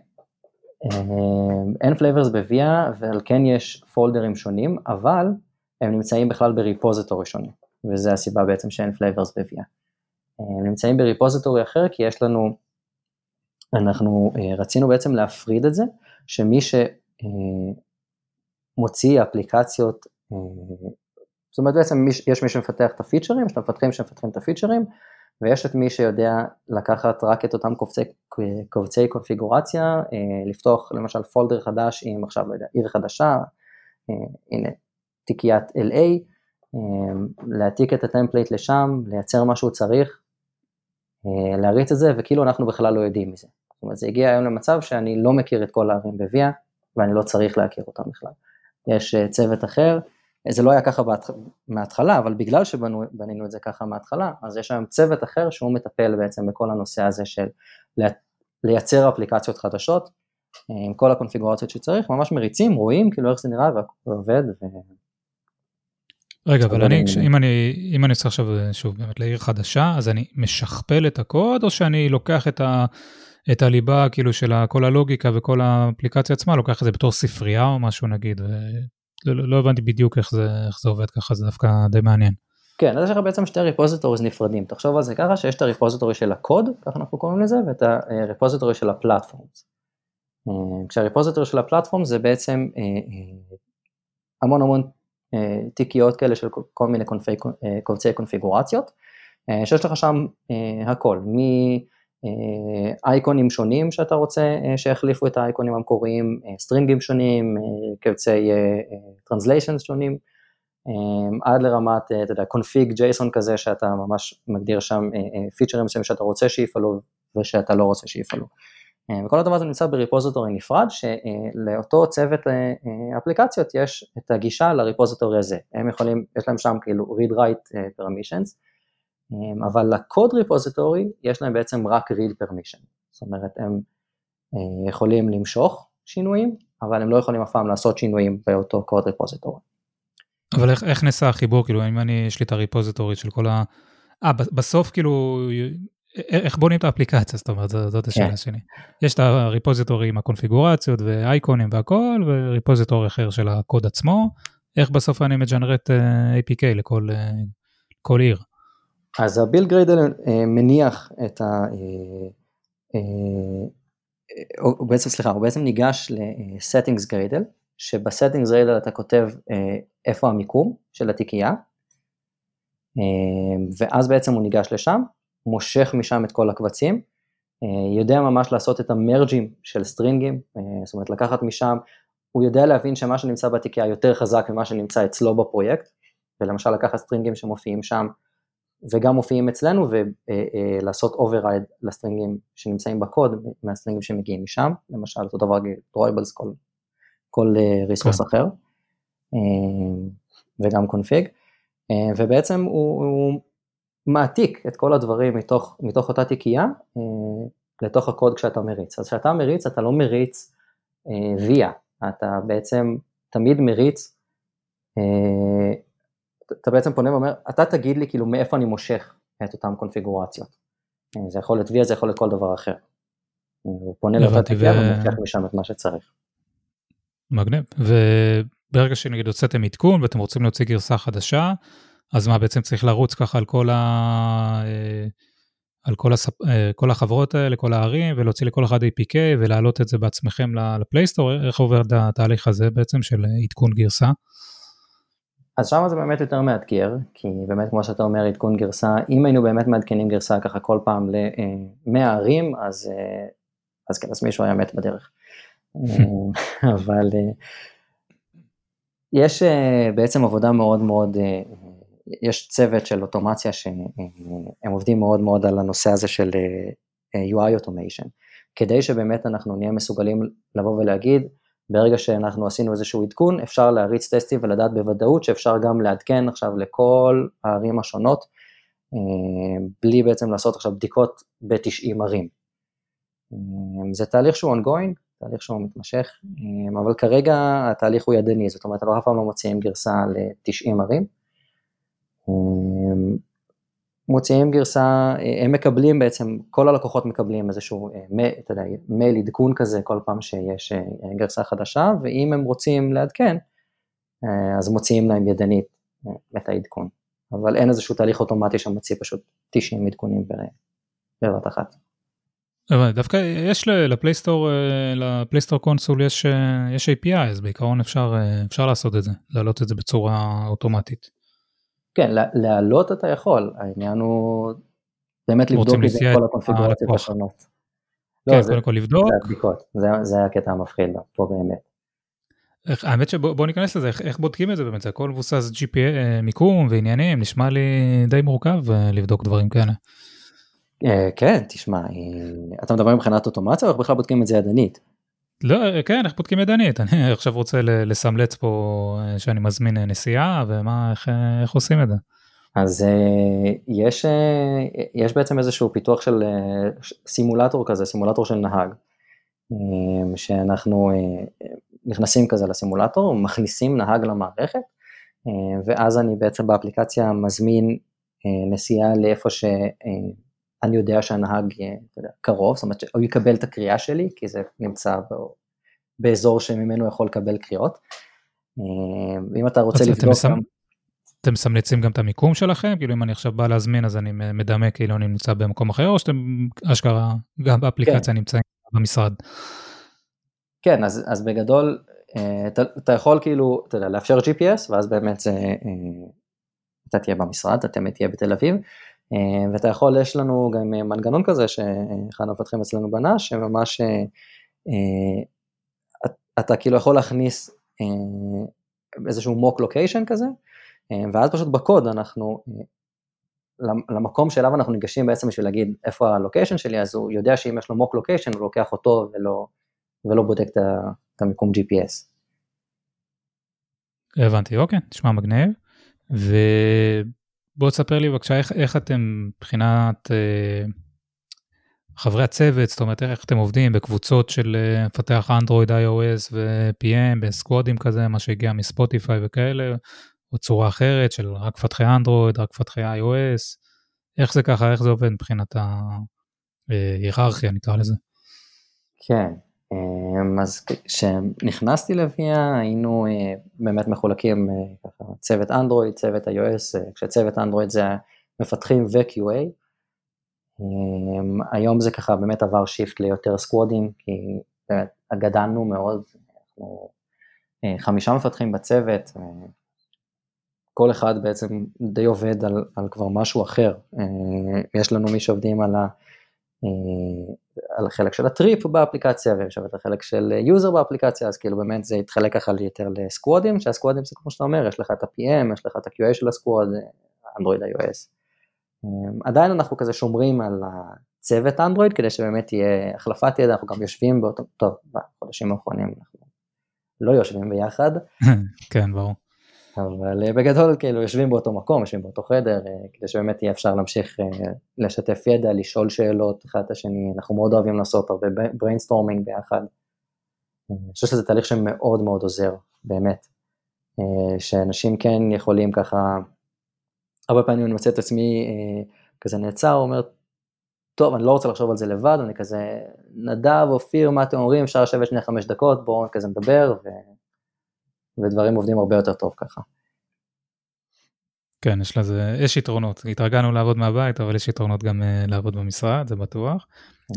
אמ, אין flavors ב Via, ועל כן יש פולדרים שונים, אבל הם נמצאים בכלל ב repository שונים, וזה הסיבה בעצם שאין flavors ב Via. הם נמצאים ב repository אחר כי יש לנו, אנחנו רצינו בעצם להפריד את זה, שמי שמוציא אפליקציות, זאת אומרת בעצם יש מי שמפתח את הפיצ'רים, יש את המפתחים שמפתחים את הפיצ'רים, ויש את מי שיודע לקחת רק את אותם קובצי, קובצי קונפיגורציה, לפתוח למשל folder חדש עם עכשיו, לא יודע, עיר חדשה, הנה, תיקיית LA, להעתיק את ה template לשם, לייצר מה שהוא צריך, להריץ את זה, וכאילו אנחנו בכלל לא יודעים מזה. זאת אומרת, זה הגיע היום למצב שאני לא מכיר את כל הערים ב Via, ואני לא צריך להכיר אותם בכלל. יש צוות אחר, זה לא היה ככה מההתחלה, אבל בגלל שבנינו את זה ככה מההתחלה, אז יש היום צוות אחר שהוא מטפל בעצם בכל הנושא הזה של לייצר אפליקציות חדשות, עם כל הקונפיגורציות שצריך, ממש מריצים, רואים כאילו איך זה נראה ועובד. ו... רגע, אבל אני, אם אני, אם אני עושה עכשיו שוב באמת לעיר חדשה, אז אני משכפל את הקוד, או שאני לוקח את, ה, את הליבה כאילו של כל הלוגיקה וכל האפליקציה עצמה, לוקח את זה בתור ספרייה או משהו נגיד, לא, לא, לא הבנתי בדיוק איך זה, איך זה עובד ככה, זה דווקא די מעניין. כן, אז יש לך בעצם שתי ריפוזיטוריז נפרדים, תחשוב על זה ככה שיש את הריפוזיטורי של הקוד, ככה אנחנו קוראים לזה, ואת הריפוזיטורי של הפלטפורם. אה, כשהריפוזיטורי של הפלטפורם זה בעצם אה, אה, המון המון תיקיות כאלה של כל מיני קובצי קונפיגורציות, שיש לך שם הכל, מ... אייקונים שונים שאתה רוצה אה, שיחליפו את האייקונים המקוריים, אה, סטרינגים שונים, אה, קבצי translations שונים, עד לרמת, אתה יודע, config JSON כזה שאתה ממש מגדיר שם פיצ'רים מסוימים שאתה רוצה שיפעלו ושאתה לא רוצה שיפעלו. וכל הדבר הזה נמצא ב repository נפרד, שלאותו צוות אפליקציות יש את הגישה ל repository הזה. הם יכולים, יש להם שם כאילו read-write permissions, אבל ל code repository יש להם בעצם רק read permission, זאת אומרת הם אה, יכולים למשוך שינויים, אבל הם לא יכולים אף פעם לעשות שינויים באותו קוד ריפוזיטורי. אבל איך, איך נעשה החיבור, כאילו אם אני, יש לי את הריפוזיטורי של כל ה... אה, בסוף כאילו, איך בונים את האפליקציה, זאת אומרת, זאת השאלה כן. שלי. יש את הריפוזיטורי עם הקונפיגורציות ואייקונים והכל, וריפוזיטורי אחר של הקוד עצמו, איך בסוף אני מג'נרט אה, APK לכל כל עיר. אז ה build Gradle אה, מניח את ה... אה, אה, הוא בעצם, סליחה, הוא בעצם ניגש ל-settings Gradle, שב settings Gradle אתה כותב איפה המיקום של התיקייה, ואז בעצם הוא ניגש לשם, מושך משם את כל הקבצים, יודע ממש לעשות את המרג'ים של סטרינגים, זאת אומרת לקחת משם, הוא יודע להבין שמה שנמצא בתיקייה יותר חזק ממה שנמצא אצלו בפרויקט, ולמשל לקחת סטרינגים שמופיעים שם, וגם מופיעים אצלנו ולעשות override לסטרינגים שנמצאים בקוד מהסטרינגים שמגיעים משם, למשל אותו דבר drawables כל, כל ריסורס כן. אחר, וגם config, ובעצם הוא, הוא מעתיק את כל הדברים מתוך, מתוך אותה תיקייה לתוך הקוד כשאתה מריץ. אז כשאתה מריץ אתה לא מריץ ויה, אתה בעצם תמיד מריץ אתה בעצם פונה ואומר, אתה תגיד לי כאילו מאיפה אני מושך את אותן קונפיגורציות. אה, זה יכול להיות ויה, זה יכול להיות כל דבר אחר. הוא פונה לאותה תקיעה ומושך משם את מה שצריך. מגניב, וברגע שנגיד הוצאתם עדכון ואתם רוצים להוציא גרסה חדשה, אז מה בעצם צריך לרוץ ככה על כל, ה... אה, על כל, הספ... אה, כל החברות האלה, כל הערים, ולהוציא לכל אחד APK ולהעלות את זה בעצמכם לפלייסטור, איך עובר התהליך הזה בעצם של עדכון גרסה? אז שם זה באמת יותר מאתגר, כי באמת כמו שאתה אומר עדכון גרסה, אם היינו באמת מעדכנים גרסה ככה כל פעם ל-100 ערים, אז, אה, אז כן, אז מישהו היה מת בדרך. אה, אבל אה, יש בעצם עבודה מאוד מאוד, יש צוות של אוטומציה שהם עובדים מאוד מאוד על הנושא הזה של UI automation, כדי שבאמת אנחנו נהיה מסוגלים לבוא ולהגיד, ברגע שאנחנו עשינו איזשהו עדכון, אפשר להריץ טסטים ולדעת בוודאות שאפשר גם לעדכן עכשיו לכל הערים השונות, אה, בלי בעצם לעשות עכשיו בדיקות ב-90 ערים. אה, זה תהליך שהוא ongoing, תהליך שהוא מתמשך, אה, אבל כרגע התהליך הוא ידני, זאת אומרת, אנחנו אף פעם לא מוציאים גרסה ל-90 ערים. מוציאים גרסה, אה, הם מקבלים בעצם, כל הלקוחות מקבלים איזשהו, אה, אתה יודע, מייל עדכון כזה כל פעם שיש אה, גרסה חדשה, ואם הם רוצים לעדכן, אז מוציאים להם ידנית את העדכון. אבל אין איזשהו תהליך אוטומטי שמוציא פשוט 90 עדכונים בבת אחת. אבל דווקא יש לפלייסטור, לפלייסטור קונסול יש, יש API, אז בעיקרון אפשר, אפשר לעשות את זה, להעלות את זה בצורה אוטומטית. כן, להעלות אתה יכול, העניין הוא באמת לבדוק את כל הקונפיגורציות השונות. לא, כן, קודם כל לבדוק. זה הבדיקות, זה, זה הקטע המפחיד פה באמת. איך, האמת שבוא ניכנס לזה, איך, איך בודקים את זה באמת, זה הכל מבוסס GPA, אה, מיקום ועניינים, נשמע לי די מורכב אה, לבדוק דברים כאלה. אה, כן, תשמע, אתה מדבר מבחינת אוטומציה או איך בכלל בודקים את זה ידנית? לא, כן, איך בודקים ידנית? אני עכשיו רוצה לסמלץ פה שאני מזמין נסיעה, ומה, איך, איך עושים את זה? אז יש, יש בעצם איזשהו פיתוח של סימולטור כזה, סימולטור של נהג, שאנחנו נכנסים כזה לסימולטור, מכניסים נהג למערכת, ואז אני בעצם באפליקציה מזמין נסיעה לאיפה שאני יודע שהנהג יודע, קרוב, זאת אומרת שהוא יקבל את הקריאה שלי, כי זה נמצא באזור שממנו יכול לקבל קריאות. ואם אתה רוצה לבדוק... גם... אתם מסמלצים גם את המיקום שלכם? כאילו אם אני עכשיו בא להזמין אז אני מדמה כאילו אני נמצא במקום אחר, או שאתם אשכרה גם באפליקציה כן. נמצאים במשרד? כן, אז, אז בגדול אתה, אתה יכול כאילו, אתה יודע, לאפשר GPS ואז באמת זה, אתה תהיה במשרד, אתה תהיה בתל אביב, ואתה יכול, יש לנו גם מנגנון כזה שאחד המפתחים אצלנו בנה, שממש אתה כאילו יכול להכניס איזשהו מוק לוקיישן כזה, ואז פשוט בקוד אנחנו, למקום שאליו אנחנו ניגשים בעצם בשביל להגיד איפה הלוקיישן שלי, אז הוא יודע שאם יש לו מוק לוקיישן הוא לוקח אותו ולא, ולא בודק את המיקום GPS. הבנתי, אוקיי, נשמע מגניב. ובוא תספר לי בבקשה איך, איך אתם מבחינת אה, חברי הצוות, זאת אומרת איך אתם עובדים בקבוצות של אה, מפתח אנדרואיד, iOS ו-PM, בסקוואדים כזה, מה שהגיע מספוטיפיי וכאלה, או צורה אחרת של רק מפתחי אנדרואיד, רק מפתחי iOS, איך זה ככה, איך זה עובד מבחינת ההיררכיה נקרא לזה. כן, אז כשנכנסתי לוויה היינו אה, באמת מחולקים אה, צוות אנדרואיד, צוות iOS, אה, כשצוות אנדרואיד זה מפתחים ו-QA. היום זה ככה באמת עבר shift ליותר סקוואדים, כי באמת גדלנו מאוד, אנחנו חמישה מפתחים בצוות, כל אחד בעצם די עובד על, על כבר משהו אחר. יש לנו מי שעובדים על ה... על החלק של ה trip באפליקציה ויש את החלק של user באפליקציה, אז כאילו באמת זה התחלק ככה יותר לסקוואדים, שהסקוואדים זה כמו שאתה אומר, יש לך את ה-PM, יש לך את ה-QA של הסקוואד, אנדרואיד iOS. אמ, עדיין אנחנו כזה שומרים על הצוות אנדרואיד כדי שבאמת תהיה החלפת ידע, אנחנו גם יושבים באותו, טוב, בחודשים האחרונים אנחנו לא יושבים ביחד. כן, ברור. אבל אה, בגדול כאילו יושבים באותו מקום, יושבים באותו חדר, אה, כדי שבאמת יהיה אפשר להמשיך אה, לשתף ידע, לשאול שאלות אחד את השני, אנחנו מאוד אוהבים לעשות הרבה brainstorming ביחד. אני חושב שזה תהליך שמאוד מאוד עוזר, באמת. שאנשים כן יכולים ככה, הרבה פעמים אני מוצא את עצמי כזה נעצר, אומר, טוב, אני לא רוצה לחשוב על זה לבד, אני כזה, נדב, אופיר, מה אתם אומרים, אפשר לשבת שני חמש דקות, בואו כזה נדבר, ו... ודברים עובדים הרבה יותר טוב ככה. כן, יש לזה, יש יתרונות, התרגלנו לעבוד מהבית, אבל יש יתרונות גם uh, לעבוד במשרד, זה בטוח.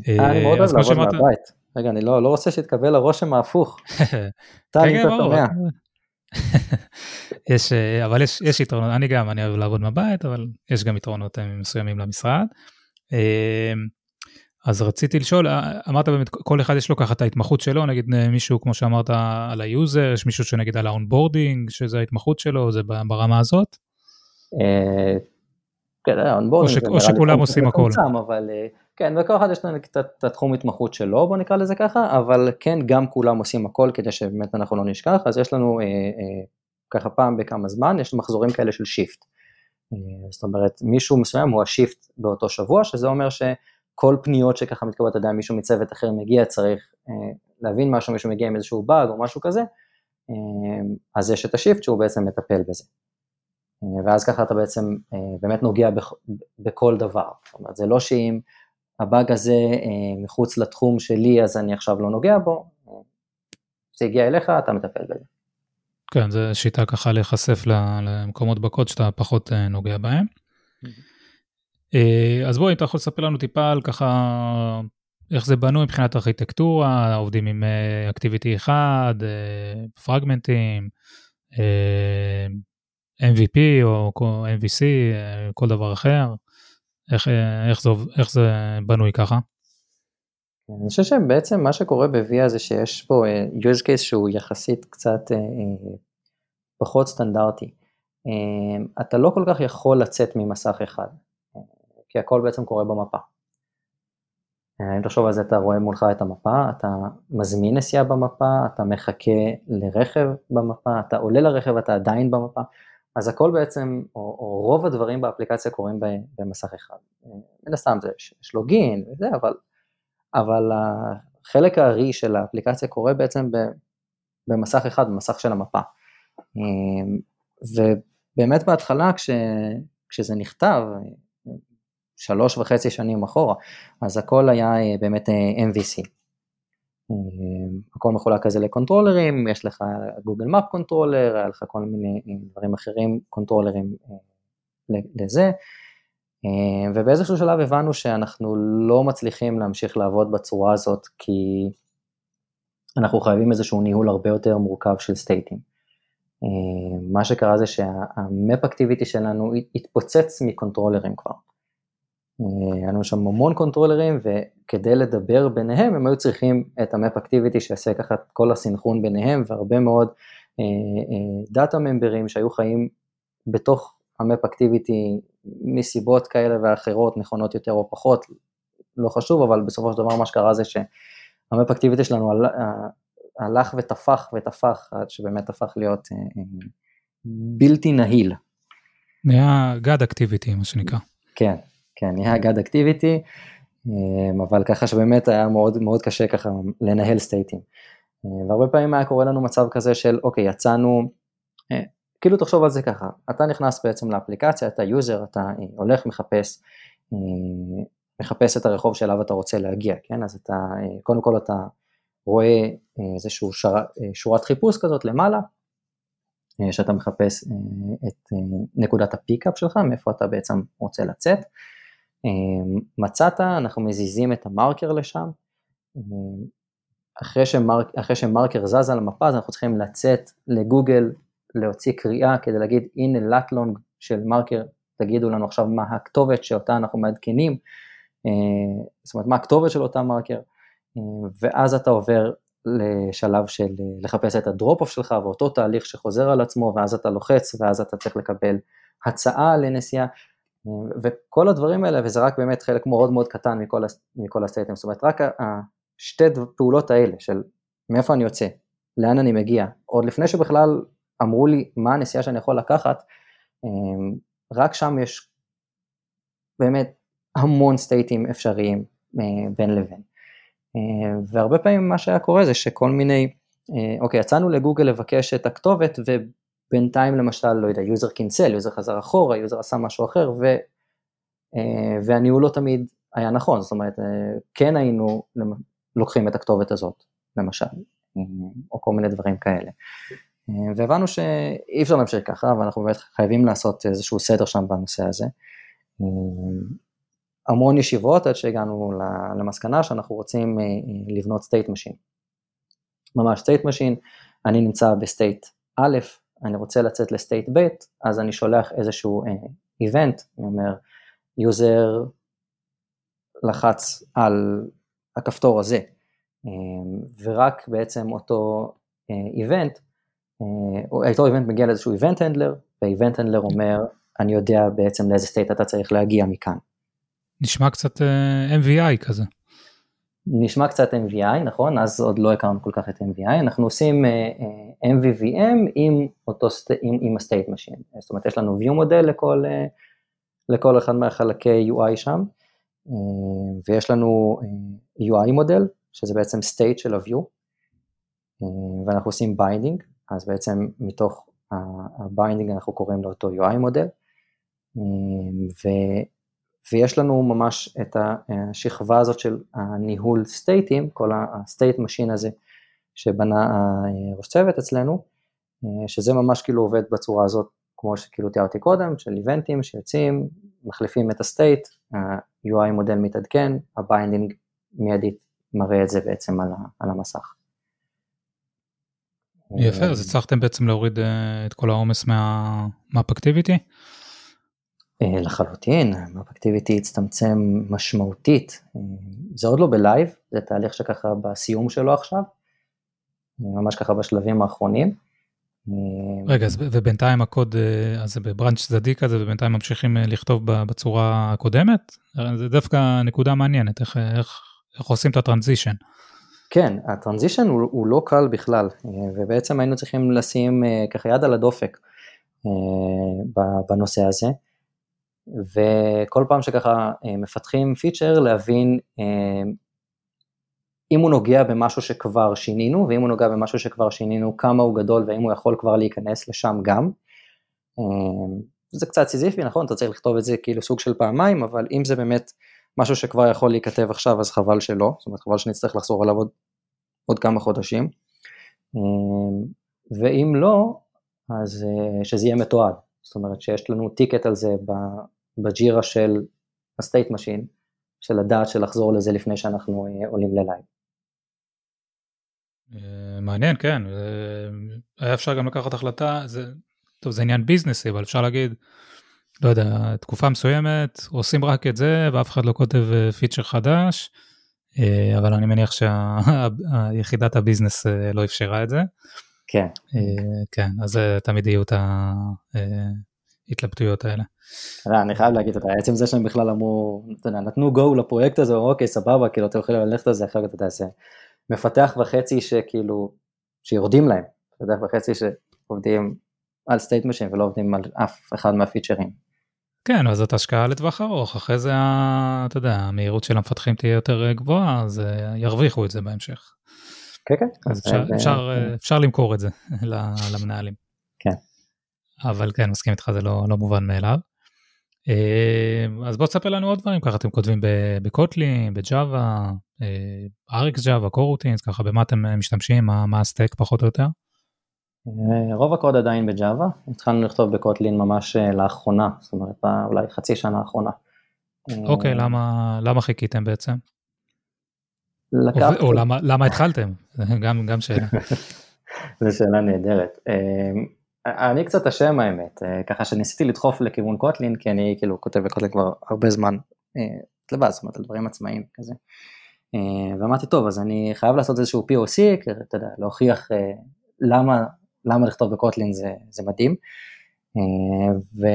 אה, אני מאוד אוהב לעבוד מהבית. רגע, אני לא, לא רוצה שיתקבל הרושם ההפוך. אם אתה שומע. יש, אה, אבל יש, יש יתרונות, אני גם, אני אוהב לעבוד מהבית, אבל יש גם יתרונות מסוימים למשרד. אז רציתי לשאול, אה, אמרת באמת כל אחד יש לו ככה את ההתמחות שלו, נגיד אה, מישהו כמו שאמרת על ה user, יש מישהו שנגיד על ה onboarding, שזה ההתמחות שלו, זה ברמה הזאת? אה, כן, ה onboarding, או שכולם עושים הכל. אבל כן, וכל אחד יש לנו את התחום התמחות שלו, בוא נקרא לזה ככה, אבל כן, גם כולם עושים הכל כדי שבאמת אנחנו לא נשכח, אז יש לנו ככה פעם בכמה זמן, יש מחזורים כאלה של shift. זאת אומרת, מישהו מסוים הוא ה shift באותו שבוע, שזה אומר ש... כל פניות שככה מתקבלות, אתה יודע, מישהו מצוות אחר מגיע, צריך אה, להבין משהו, מישהו מגיע עם איזשהו באג או משהו כזה, אה, אז יש את השיפט שהוא בעצם מטפל בזה. אה, ואז ככה אתה בעצם באמת נוגע בכ, בכל דבר, זאת אומרת, זה לא שאם הבאג הזה מחוץ לתחום שלי, אז אני עכשיו לא נוגע בו, זה הגיע אליך, אתה מטפל בזה. כן, זו שיטה ככה להיחשף למקומות בקוד שאתה פחות נוגע בהם. אז בואי, אתה יכול לספר לנו טיפה על ככה איך זה בנוי מבחינת ארכיטקטורה, עובדים עם אקטיביטי אחד, פרגמנטים, MVP או MVC, כל דבר אחר, איך, איך, זה, איך זה בנוי ככה? אני חושב שבעצם מה שקורה ב-VIA זה שיש פה use case שהוא יחסית קצת פחות סטנדרטי. אתה לא כל כך יכול לצאת ממסך אחד, כי הכל בעצם קורה במפה. אם תחשוב על זה, אתה רואה מולך את המפה, אתה מזמין נסיעה במפה, אתה מחכה לרכב במפה, אתה עולה לרכב, אתה עדיין במפה, אז הכל בעצם, או, או רוב הדברים באפליקציה קורים במסך אחד. מן הסתם זה, יש לוגין וזה, אבל, אבל החלק הארי של האפליקציה קורה בעצם במסך אחד, במסך של המפה. ובאמת בהתחלה כש, כשזה נכתב, שלוש וחצי שנים אחורה, אז הכל היה אה, באמת אה, MVC. אה, הכל מחולק כזה ל controllerים, יש לך Google Map controller, היה לך כל מיני דברים אחרים, controllerים לזה, ובאיזשהו שלב הבנו שאנחנו לא מצליחים להמשיך לעבוד בצורה הזאת, כי אנחנו חייבים איזשהו ניהול הרבה יותר מורכב של stateים. מה שקרה זה שה map activity שלנו התפוצץ מ controllerים כבר. היה לנו שם המון controllerים וכדי לדבר ביניהם הם היו צריכים את ה map activity שיעשה ככה את כל הסינכרון ביניהם והרבה מאוד data uh, memberים שהיו חיים בתוך ה map activity מסיבות כאלה ואחרות נכונות יותר או פחות, לא חשוב אבל בסופו של דבר מה שקרה זה שה map activity שלנו הלך ותפח ותפח עד שבאמת הפך להיות בלתי נהיל. נהיה god activity מה שנקרא. כן, כן, נהיה god activity, אמ, אבל ככה שבאמת היה מאוד מאוד קשה ככה לנהל stateים. אמ, והרבה פעמים היה קורה לנו מצב כזה של אוקיי, יצאנו, אה, כאילו תחשוב על זה ככה, אתה נכנס בעצם לאפליקציה, אתה user, אתה אה, הולך מחפש, אה, מחפש את הרחוב שאליו אתה רוצה להגיע, כן? אז אתה, קודם כל אתה רואה איזושהי שורת חיפוש כזאת למעלה, שאתה מחפש את נקודת ה pickup שלך, מאיפה אתה בעצם רוצה לצאת. אמ, מצאת, אנחנו מזיזים את המרקר לשם, אמ, אחרי, ש mark, אחרי שמרקר זז על המפה אז אנחנו צריכים לצאת לגוגל, להוציא קריאה כדי להגיד הנה lat long של מרקר, תגידו לנו עכשיו מה הכתובת שאותה אנחנו מעדכנים, אמ, זאת אומרת מה הכתובת של אותה מרקר, ואז אתה עובר לשלב של לחפש את ה drop-off שלך ואותו תהליך שחוזר על עצמו ואז אתה לוחץ ואז אתה צריך לקבל הצעה לנסיעה, וכל הדברים האלה, וזה רק באמת חלק מאוד מאוד קטן מכל, מכל ה stateים, זאת אומרת רק השתי פעולות האלה של מאיפה אני יוצא, לאן אני מגיע, עוד לפני שבכלל אמרו לי מה הנסיעה שאני יכול לקחת, אמ, רק שם יש באמת המון stateים אפשריים אה, בין לבין. אה, והרבה פעמים מה שהיה קורה זה שכל מיני, אה, אוקיי, יצאנו לגוגל לבקש את הכתובת בינתיים למשל, לא יודע, user cancel, user חזר אחורה, user עשה משהו אחר, ו, אה, והניהול לא תמיד היה נכון, זאת אומרת, אה, כן היינו לוקחים את הכתובת הזאת, למשל, אה, או כל מיני דברים כאלה. והבנו שאי אפשר להמשיך ככה, ואנחנו באמת חייבים לעשות איזשהו סדר שם בנושא הזה. המון ישיבות עד שהגענו למסקנה שאנחנו רוצים לבנות state machine. ממש state machine, אני נמצא ב state א', אני רוצה לצאת ל state ב', אז אני שולח איזשהו event, uh, אני אומר, user לחץ על הכפתור הזה, um, ורק בעצם אותו event, uh, uh, אותו event מגיע לאיזשהו event handler, וה event handler אומר, אני יודע בעצם לאיזה state אתה צריך להגיע מכאן. נשמע קצת MVI כזה. נשמע קצת MVI, נכון? אז עוד לא הכרנו כל כך את MVI, אנחנו עושים uh, uh, MVVM עם, אותו, עם, עם ה-state machine, זאת אומרת יש לנו view model לכל, uh, לכל אחד מהחלקי UI שם, ויש לנו uh, UI model, שזה בעצם state של ה-view, ואנחנו עושים binding, אז בעצם מתוך ה-binding אנחנו קוראים לאותו UI model, ו... ויש לנו ממש את השכבה הזאת של הניהול stateים, כל ה state machine הזה שבנה הראש צוות אצלנו, שזה ממש כאילו עובד בצורה הזאת, כמו שכאילו תיארתי קודם, של eventים שיוצאים, מחליפים את ה state, ה-UI מודל מתעדכן, ה binding מיידית מראה את זה בעצם על, על המסך. יפה, אז הצלחתם בעצם להוריד את כל העומס מה map activity? לחלוטין, ה map activity הצטמצם משמעותית, זה עוד לא ב live, זה תהליך שככה בסיום שלו עכשיו, ממש ככה בשלבים האחרונים. רגע, אז ובינתיים הקוד, אז זה בבראנץ' צדדי כזה, ובינתיים ממשיכים לכתוב בצורה הקודמת? זה דווקא נקודה מעניינת, איך, איך, איך עושים את הטרנזישן. כן, הטרנזישן הוא, הוא לא קל בכלל, ובעצם היינו צריכים לשים ככה יד על הדופק בנושא הזה. וכל פעם שככה מפתחים פיצ'ר להבין אם הוא נוגע במשהו שכבר שינינו, ואם הוא נוגע במשהו שכבר שינינו, כמה הוא גדול והאם הוא יכול כבר להיכנס לשם גם. זה קצת סיזיפי, נכון? אתה צריך לכתוב את זה כאילו סוג של פעמיים, אבל אם זה באמת משהו שכבר יכול להיכתב עכשיו, אז חבל שלא, זאת אומרת חבל שנצטרך לחזור עליו עוד, עוד כמה חודשים. ואם לא, אז שזה יהיה מתועד, זאת אומרת שיש לנו טיקט על זה בג'ירה של ה state machine, של לדעת של לחזור לזה לפני שאנחנו עולים ל live. מעניין, כן, היה אפשר גם לקחת החלטה, זה, טוב זה עניין businessי, אבל אפשר להגיד, לא יודע, תקופה מסוימת, עושים רק את זה ואף אחד לא כותב feature חדש, אבל אני מניח שיחידת ה business לא אפשרה את זה. כן. כן, אז תמיד יהיו את ההתלבטויות האלה. אני חייב להגיד, יודע, עצם זה שהם בכלל אמרו, נתנו go לפרויקט הזה, אוקיי, סבבה, כאילו, אתם יכולים ללכת על זה, אחר כך אתה זה מפתח וחצי שכאילו, שיורדים להם, מפתח וחצי שעובדים על state machine ולא עובדים על אף אחד מהפיצ'רים. כן, אז זאת השקעה לטווח ארוך, אחרי זה, אתה יודע, המהירות של המפתחים תהיה יותר גבוהה, אז ירוויחו את זה בהמשך. כן, כן. אז אפשר, אפשר, אפשר למכור את זה למנהלים. כן. אבל כן, מסכים איתך, זה לא, לא מובן מאליו. אז בוא תספר לנו עוד דברים, ככה אתם כותבים בקוטלין, בג'אווה, אריקס ג'אווה, קורוטינס, ככה במה אתם משתמשים, מה, מה הסטק פחות או יותר? רוב הקוד עדיין בג'אווה, התחלנו לכתוב בקוטלין ממש לאחרונה, זאת אומרת אולי חצי שנה האחרונה. אוקיי, למה, למה חיכיתם בעצם? לקחתי... או, או למה, למה התחלתם? גם, גם שאלה. זו שאלה נהדרת. אני קצת אשם האמת, ככה שניסיתי לדחוף לכיוון קוטלין, כי אני כאילו כותב בקוטלין כבר הרבה זמן לבד, זאת אומרת על דברים עצמאיים כזה. ואמרתי טוב אז אני חייב לעשות איזשהו POC, אתה יודע, להוכיח למה, למה לכתוב בקוטלין זה, זה מדהים. ו,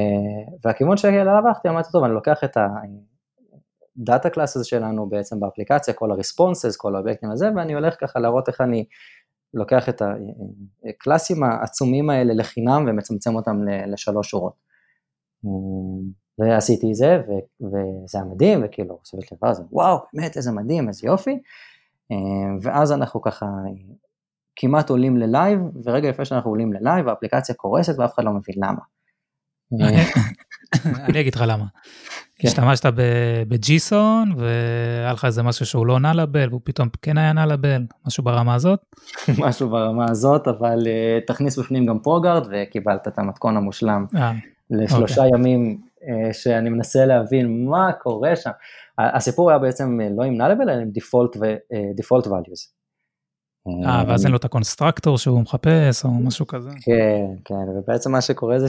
והכיוון שאליו הלכתי אמרתי טוב אני לוקח את ה data class הזה שלנו בעצם באפליקציה, כל ה responses, כל האובייקטים הזה, ואני הולך ככה להראות איך אני לוקח את הקלאסים העצומים האלה לחינם ומצמצם אותם לשלוש שורות. ועשיתי זה, וזה היה מדהים, וכאילו, סביבת לבד, וואו, באמת, איזה מדהים, איזה יופי. ואז אנחנו ככה כמעט עולים ל live, ורגע לפני שאנחנו עולים ל live, האפליקציה קורסת ואף אחד לא מבין למה. אני אגיד לך למה. כן. השתמשת ב Gson והיה לך איזה משהו שהוא לא nullable והוא פתאום כן היה nullable, משהו ברמה הזאת? משהו ברמה הזאת, אבל אה, תכניס בפנים גם ProGuard וקיבלת את המתכון המושלם אה, לשלושה אוקיי. ימים אה, שאני מנסה להבין מה קורה שם. הסיפור היה בעצם לא עם nullable אלא עם default ו-default values. אה, ואז אין לו את ה constructor שהוא מחפש או משהו כזה. כן, כן, ובעצם מה שקורה זה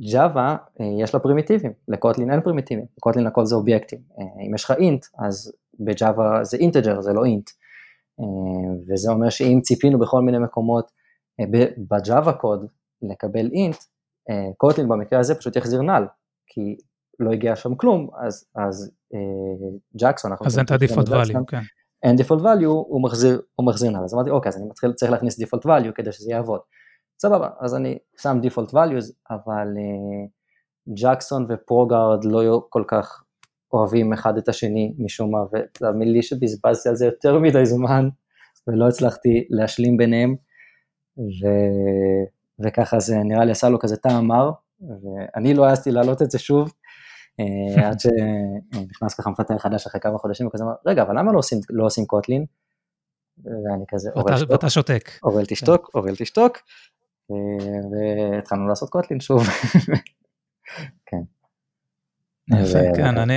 שג'אווה יש לה פרימיטיבים, לקוטלין אין פרימיטיבים, לקוטלין הכל זה אובייקטים. אם יש לך אינט, אז בג'אווה זה אינטג'ר, זה לא אינט. וזה אומר שאם ציפינו בכל מיני מקומות בג'אווה קוד לקבל אינט, קוטלין במקרה הזה פשוט יחזיר נל, כי לא הגיע שם כלום, אז, אז ג'קסון, אז אין את ה-default value, כן. אין default value, הוא מחזיר, הוא מחזיר נל, אז אמרתי אוקיי, אז אני מתחיל, צריך להכניס default value כדי שזה יעבוד. סבבה, אז אני שם default values, אבל ג'קסון uh, ופרוגארד לא כל כך אוהבים אחד את השני משום מה, ותאמין לי שבזבזתי על זה יותר מדי זמן, ולא הצלחתי להשלים ביניהם, ו... וככה זה נראה לי עשה לו כזה טעם מר, ואני לא העזתי להעלות את זה שוב, אה, עד שנכנס ככה מפתח חדש אחרי כמה חודשים, וכזה אמר, רגע, אבל למה לא עושים, לא עושים Kotlin? ואני כזה, אורל שתוק. ואתה שותק. אורל תשתוק, אורל תשתוק, והתחלנו לעשות Kotlin שוב. כן. יפה, כן, אני...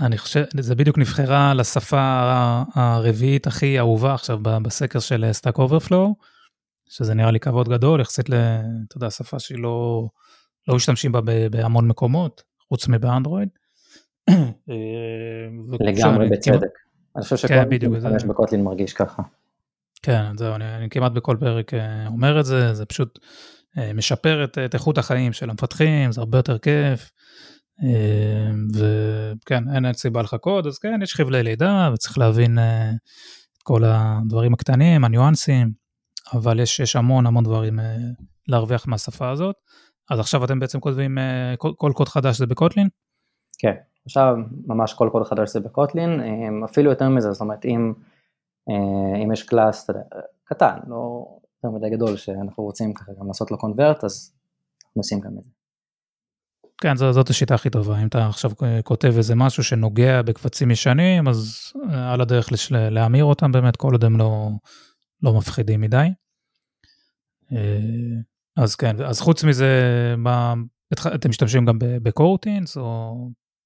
אני חושב, זה בדיוק נבחרה לשפה הרביעית הכי אהובה עכשיו בסקר של Stack Overflow, שזה נראה לי כבוד גדול, יחסית. אתה יודע, שפה שהיא לא, לא משתמשים בה בהמון מקומות, חוץ מבאנדרואיד. אה, לגמרי בצדק. אני חושב שכל כן, מי שמשתמש בקוטלין מרגיש ככה. כן, זהו, אני, אני כמעט בכל פרק אה, אומר את זה, זה פשוט אה, משפר את, את איכות החיים של המפתחים, זה הרבה יותר כיף. וכן, אין, אין סיבה לחכות, אז כן, יש חבלי לידה וצריך להבין את כל הדברים הקטנים, הניואנסים, אבל יש, יש המון המון דברים להרוויח מהשפה הזאת. אז עכשיו אתם בעצם כותבים, כל, כל קוד חדש זה בקוטלין? כן, עכשיו ממש כל קוד חדש זה בקוטלין, אפילו יותר מזה, זאת אומרת אם, אה, אם יש קלאס קטן, לא יותר מדי גדול, שאנחנו רוצים ככה גם לעשות לו קונברט, אז אנחנו עושים גם את זה. כן, זאת, זאת השיטה הכי טובה, אם אתה עכשיו כותב איזה משהו שנוגע בקבצים ישנים, אז אה, על הדרך לש, להמיר אותם באמת, כל עוד הם לא, לא מפחידים מדי. אה, אז כן, אז חוץ מזה, מה, אתם משתמשים גם ב coroutines, או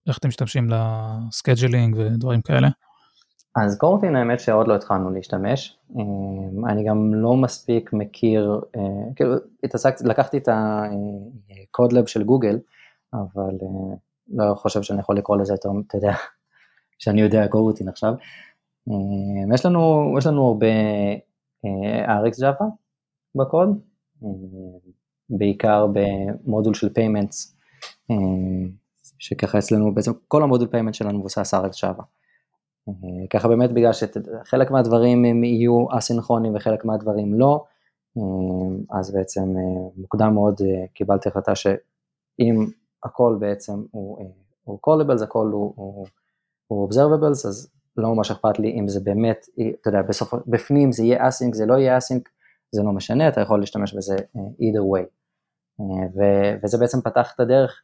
איך אתם משתמשים ל scheduling ודברים כאלה? אז coroutine האמת שעוד לא התחלנו להשתמש, אמ, אני גם לא מספיק מכיר, אה, כאילו התעסקתי, לקחתי את ה codelab של גוגל, אבל אה, לא חושב שאני יכול לקרוא לזה יותר, אתה יודע, שאני יודע coroutine עכשיו. יש לנו, יש לנו הרבה אה, RxJava בקוד, בעיקר במודול של payments, שככה אצלנו בעצם כל המודול payment שלנו מבוסס Java. אה, ככה באמת בגלל שחלק מהדברים הם יהיו אסינכרונים וחלק מהדברים לא, אה, אז בעצם אה, מוקדם מאוד קיבלתי החלטה שאם הכל בעצם הוא, הוא callables, הכל הוא, הוא, הוא observables, אז לא ממש אכפת לי אם זה באמת, אתה יודע, בסוף, בפנים זה יהיה אסינק, זה לא יהיה אסינק, זה לא משנה, אתה יכול להשתמש בזה either way. וזה בעצם פתח את הדרך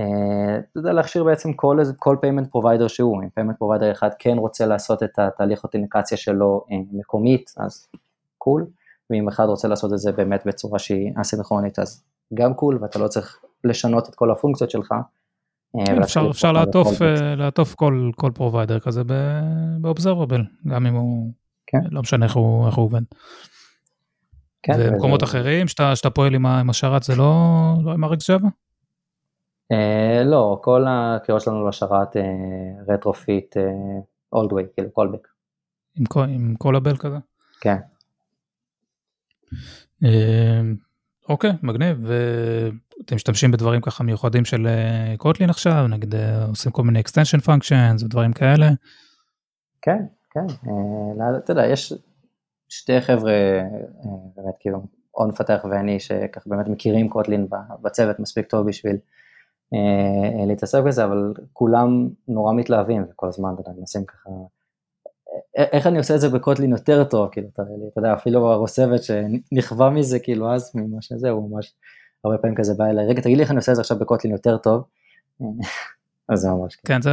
אה, אתה יודע להכשיר בעצם כל, כל payment provider שהוא, אם payment provider אחד כן רוצה לעשות את התהליך אותיניקציה שלו אה, מקומית, אז קול, ואם אחד רוצה לעשות את זה באמת בצורה שהיא אסינכרונית, אז גם קול, ואתה לא צריך לשנות את כל הפונקציות שלך. אה, כן, אפשר, אפשר לעטוף, לעטוף כל, כל provider כזה ב observable, גם אם הוא, כן. לא משנה איך הוא, איך הוא עובד. כן, ומקומות וזה... אחרים שאתה, שאתה פועל עם, עם השרת זה לא, לא עם RxJava? אה, לא, כל הקריאות שלנו לשרת Retrofit old way, כאילו callback. עם, עם callable כזה? כן. Uh, אוקיי, מגניב. ואתם משתמשים בדברים ככה מיוחדים של קוטלין uh, עכשיו, נגיד uh, עושים כל מיני extension functions ודברים כאלה? כן, כן. Uh, אתה יודע, יש שתי חבר'ה, uh, באמת כאילו, און מפתח ואני, שככה באמת מכירים קוטלין בצוות מספיק טוב בשביל אה, להתעסק בזה, אבל כולם נורא מתלהבים וכל הזמן, אתה יודע, מנסים ככה, אה, איך אני עושה את זה ב Kotlin יותר טוב, כאילו, אתה יודע, אפילו הראש צוות שנכווה מזה, כאילו, אז ממה שזה, הוא ממש הרבה פעמים כזה בא אליי, רגע, תגיד לי איך אני עושה את זה עכשיו ב Kotlin יותר טוב. אז זה ממש כן, זה,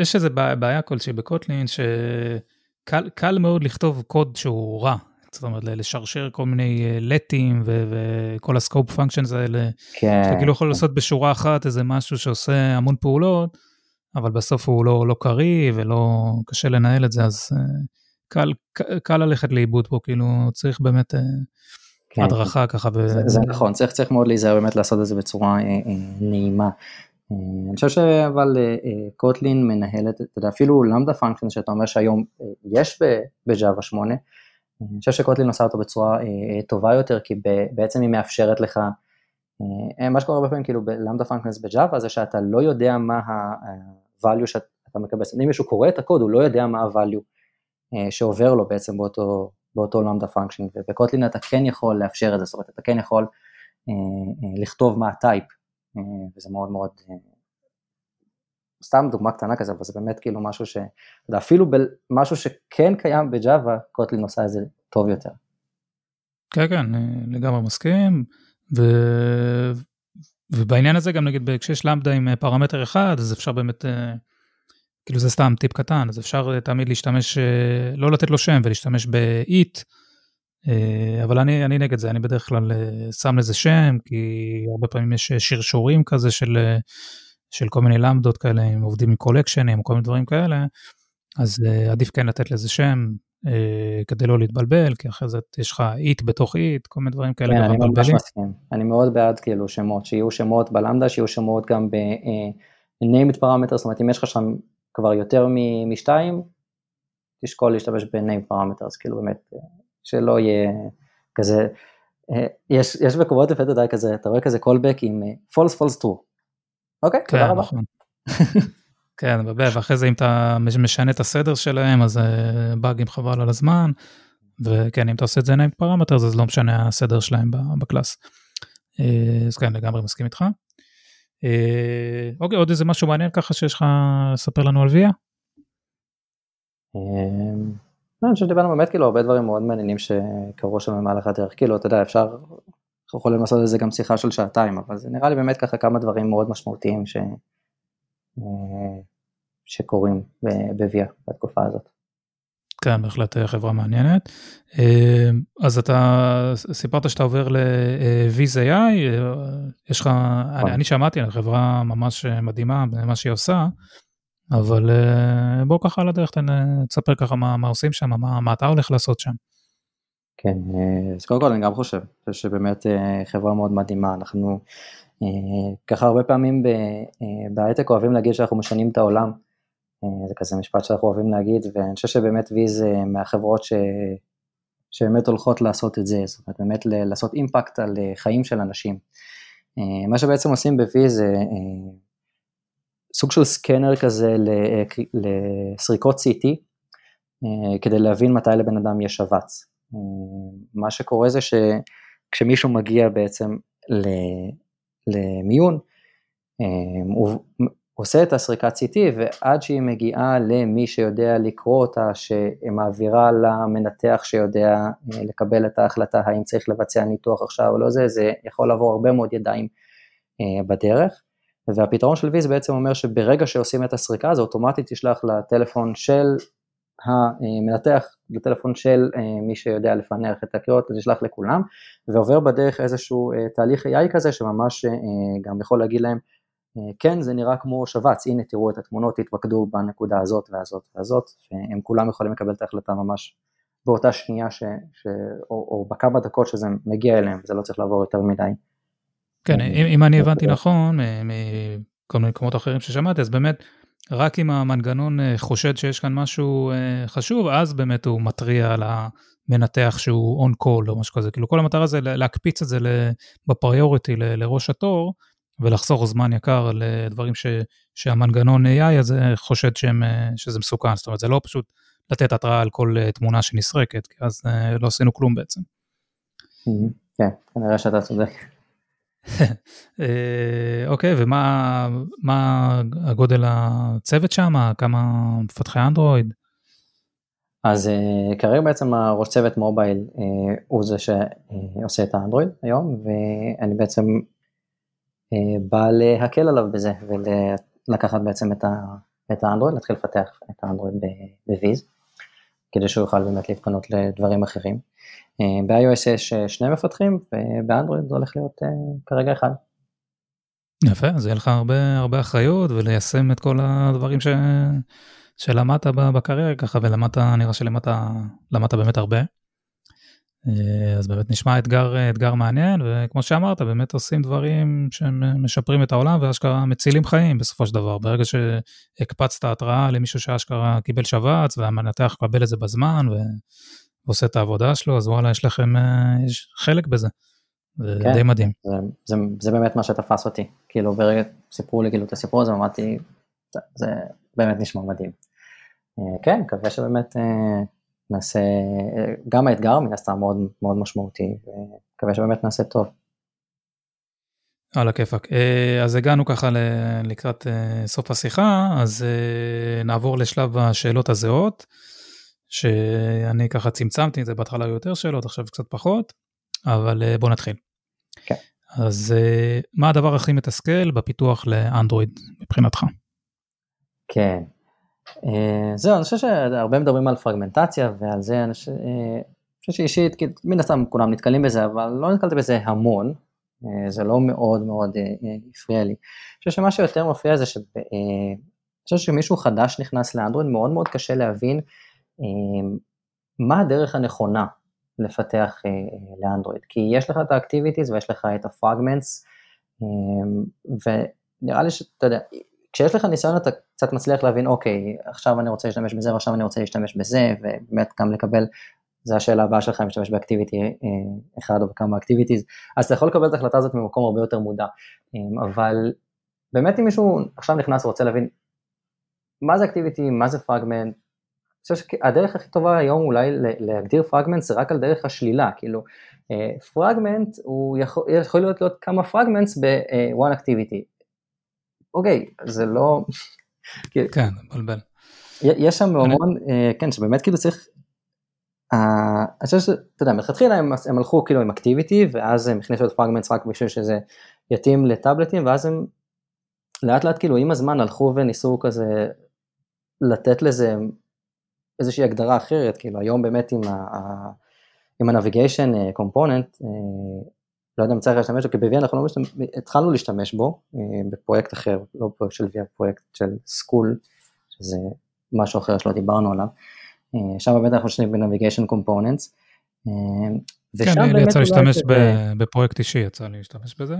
יש איזה בעיה כלשהי ב Kotlin, שקל מאוד לכתוב קוד שהוא רע, זאת אומרת, לשרשר כל מיני לטים אה, וכל ה scope functions האלה. כן. שאתה כאילו יכול לעשות בשורה אחת איזה משהו שעושה המון פעולות, אבל בסוף הוא לא, לא קריא ולא קשה לנהל את זה, אז אה, קל, קל ללכת לאיבוד פה, כאילו צריך באמת אה, כן. הדרכה ככה. ו... זה, זה נכון, צריך, צריך מאוד להיזהר באמת לעשות את זה בצורה נעימה. אני חושב שאבל קוטלין מנהלת, אתה יודע, אפילו למדה פונקשיין שאתה אומר שהיום יש בג'אווה 8, אני חושב שקוטלין עושה אותו בצורה אה, טובה יותר, כי בעצם היא מאפשרת לך, אה, מה שקורה הרבה פעמים כאילו ב lambda functions ב Java זה שאתה לא יודע מה ה-value שאתה מקבל, אם מישהו קורא את הקוד הוא לא יודע מה ה-value אה, שעובר לו בעצם באותו, באותו lambda function, וב Kotlin אתה כן יכול לאפשר את זה, זאת אומרת אתה כן יכול לכתוב מה ה type, וזה מאוד מאוד סתם דוגמה קטנה כזה, אבל זה באמת כאילו משהו ש... אתה יודע, אפילו משהו שכן קיים ב Java, Kotlin עושה את זה טוב יותר. כן, כן, לגמרי מסכים, ו... ובעניין הזה גם נגיד כשיש למדה עם פרמטר אחד, אז אפשר באמת, אה, כאילו זה סתם טיפ קטן, אז אפשר תמיד להשתמש, אה, לא לתת לו שם ולהשתמש ב-it, אבל אני, אני נגד זה, אני בדרך כלל שם לזה שם, כי הרבה פעמים יש שרשורים כזה של, של כל מיני למדות כאלה, אם עובדים עם קולקשנים, כל מיני דברים כאלה, אז עדיף כן לתת לזה שם, אה, כדי לא להתבלבל, כי אחרי זה יש לך איט בתוך איט, כל מיני דברים כאלה. כן, אני ממש מסכים. אני מאוד בעד כאילו שמות, שיהיו שמות בלמדה, שיהיו שמות גם ב-named אה, parameter, זאת אומרת אם יש לך שם כבר יותר משתיים, תשקול להשתמש ב-name parameters, כאילו באמת, אה, שלא יהיה כזה, יש, יש מקומות לפי דעתי כזה, אתה רואה כזה callback עם false false true. אוקיי, כן, תודה רבה. נכון. כן, ואחרי זה אם אתה משנה את הסדר שלהם, אז אה, באגים חבל על הזמן, וכן, אם אתה עושה את זה נעים פרמטר, אז לא משנה הסדר שלהם בקלאס. אה, אז כן, לגמרי מסכים איתך. אה, אוקיי, עוד איזה משהו מעניין ככה שיש לך לספר לנו על ויה? אני חושב שדיברנו באמת כאילו הרבה דברים מאוד מעניינים שקרו שם במהלך הדרך, כאילו אתה יודע אפשר, אנחנו יכולים לעשות את זה גם שיחה של שעתיים, אבל זה נראה לי באמת ככה כמה דברים מאוד משמעותיים ש... שקורים בוויה בתקופה הזאת. כן, בהחלט אה, חברה מעניינת. אה, אז אתה סיפרת שאתה עובר ל-Viz AI, אה, יש לך, אני, נכון. אני שמעתי על חברה ממש מדהימה במה שהיא עושה, אבל בוא ככה על הדרך, תספר ככה מה, מה עושים שם, מה, מה אתה הולך לעשות שם. כן, אז קודם כל אני גם חושב, שבאמת חברה מאוד מדהימה, אנחנו ככה הרבה פעמים בהייטק אוהבים להגיד שאנחנו משנים את העולם, זה כזה משפט שאנחנו אוהבים להגיד, ואני חושב שבאמת Viz מהחברות ש... שבאמת הולכות לעשות את זה, זאת אומרת באמת לעשות impact על חיים של אנשים. מה שבעצם עושים ב Viz זה סוג של scanner כזה לסריקות CT, כדי להבין מתי לבן אדם יש שבץ. מה שקורה זה שכשמישהו מגיע בעצם למיון, הוא עושה את הסריקת CT ועד שהיא מגיעה למי שיודע לקרוא אותה, שמעבירה למנתח שיודע אה, לקבל את ההחלטה האם צריך לבצע ניתוח עכשיו או לא זה, זה יכול לעבור הרבה מאוד ידיים אה, בדרך. והפתרון של ויז בעצם אומר שברגע שעושים את הסריקה זה אוטומטית ישלח לטלפון של המנתח, לטלפון של אה, מי שיודע לפענח את הקריאות, זה ישלח לכולם, ועובר בדרך איזשהו תהליך AI כזה שממש גם יכול להגיד להם אה, כן זה נראה כמו שבץ, הנה תראו את התמונות, תתמקדו בנקודה הזאת והזאת והזאת, והם כולם יכולים לקבל את ההחלטה ממש באותה שנייה ש, ש, או, או בכמה דקות שזה מגיע אליהם, זה לא צריך לעבור יותר מדי. כן, אם, אם אני הבנתי נכון, מכל מיני מקומות אחרים ששמעתי, אז באמת, רק אם המנגנון אה, חושד שיש כאן משהו אה, חשוב, אז באמת הוא מתריע על המנתח שהוא און קול או משהו כזה. כאילו כל המטרה זה להקפיץ את זה בפריוריטי לראש התור, ולחסוך זמן יקר לדברים ש, שהמנגנון AI הזה חושד שהם, שזה מסוכן, זאת אומרת זה לא פשוט לתת התראה על כל אה, תמונה שנסרקת, כי אז אה, לא עשינו כלום בעצם. כן, כנראה שאתה צודק. אה, אוקיי, ומה הגודל הצוות שם? כמה מפתחי אנדרואיד? אז כרגע בעצם הראש צוות מובייל הוא זה שעושה את האנדרואיד היום, ואני בעצם אה, בא להקל עליו בזה ולקחת בעצם את האנדרואיד, להתחיל לפתח את האנדרואיד בוויז, כדי שהוא יוכל באמת להתפנות לדברים אחרים. אה, ב-iOS יש אה, שני מפתחים ובאנדרואיד זה הולך להיות כרגע אחד. יפה, אז יהיה לך הרבה, הרבה אחריות וליישם את כל הדברים ש... שלמדת בקריירה ככה ולמדת, נראה שלמדת באמת הרבה. אה, אז באמת נשמע אתגר, אתגר מעניין, וכמו שאמרת, באמת עושים דברים שמשפרים את העולם ואשכרה מצילים חיים בסופו של דבר. ברגע שהקפצת התראה למישהו שאשכרה קיבל שבץ והמנתח מקבל את זה בזמן ועושה את העבודה שלו, אז וואלה, יש לכם אה, יש חלק בזה. זה כן, די מדהים. זה, זה, זה באמת מה שתפס אותי. כאילו ברגע סיפרו לי כאילו את הסיפור הזה, אמרתי, זה, זה באמת נשמע מדהים. אה, כן, מקווה שבאמת נעשה, גם האתגר מן הסתם מאוד מאוד משמעותי, ומקווה שבאמת נעשה טוב. על הכיפאק. אה, אז הגענו ככה לקראת אה, סוף השיחה, אז אה, נעבור לשלב השאלות הזהות, שאני ככה צמצמתי את זה, בהתחלה יותר שאלות, עכשיו קצת פחות, אבל בוא נתחיל. כן. אז מה הדבר הכי מתסכל בפיתוח לאנדרואיד מבחינתך? כן, אה, זהו, אני חושב שהרבה מדברים על פרגמנטציה ועל זה אני חושב שאישית, מן הסתם כולם נתקלים בזה, אבל לא נתקלתי בזה המון, זה לא מאוד מאוד הפריע לי. אני חושב שמה שיותר מפריע זה שאני חושב שמישהו חדש נכנס לאנדרואיד, מאוד מאוד קשה להבין מה הדרך הנכונה לפתח לאנדרואיד, כי יש לך את ה activities ויש לך את ה fragments, ונראה לי שאתה יודע, כשיש לך ניסיון אתה קצת מצליח להבין, אוקיי, עכשיו אני רוצה להשתמש בזה ועכשיו אני רוצה להשתמש בזה, ובאמת גם לקבל, זו השאלה הבאה שלך, אם להשתמש ב activity אה, אחד או בכמה activities, אז אתה יכול לקבל את ההחלטה הזאת ממקום הרבה יותר מודע, אה, אבל באמת אם מישהו עכשיו נכנס ורוצה להבין מה זה activity, מה זה פרגמנט, אני חושב שהדרך הכי טובה היום אולי להגדיר פרגמנט זה רק על דרך השלילה, כאילו פרגמנט הוא יכול, יכול להיות, להיות כמה fragments ב-one activity, אוקיי, זה לא... כן, מבלבל. יש שם המון, אה, כן, שבאמת כאילו צריך, אני חושב שאתה יודע, מלכתחילה הם, הם הלכו כאילו עם activity, ואז הם הכניסו את fragments רק בשביל שזה יתאים לטאבלטים, ואז הם לאט לאט כאילו עם הזמן הלכו וניסו כזה לתת לזה איזושהי הגדרה אחרת, כאילו היום באמת עם ה... עם ה-navigation אה, component, אה, לא יודע אם צריך להשתמש בו, כי ב-VIA אנחנו לא משתמש, התחלנו להשתמש בו אה, בפרויקט אחר, לא פרויקט של VIA, פרויקט של סקול, שזה משהו אחר שלא דיברנו עליו. שם באמת אנחנו משתמשים ב-Navigation Components. כן, לי יצא להשתמש בפרויקט אישי, יצא לי להשתמש בזה.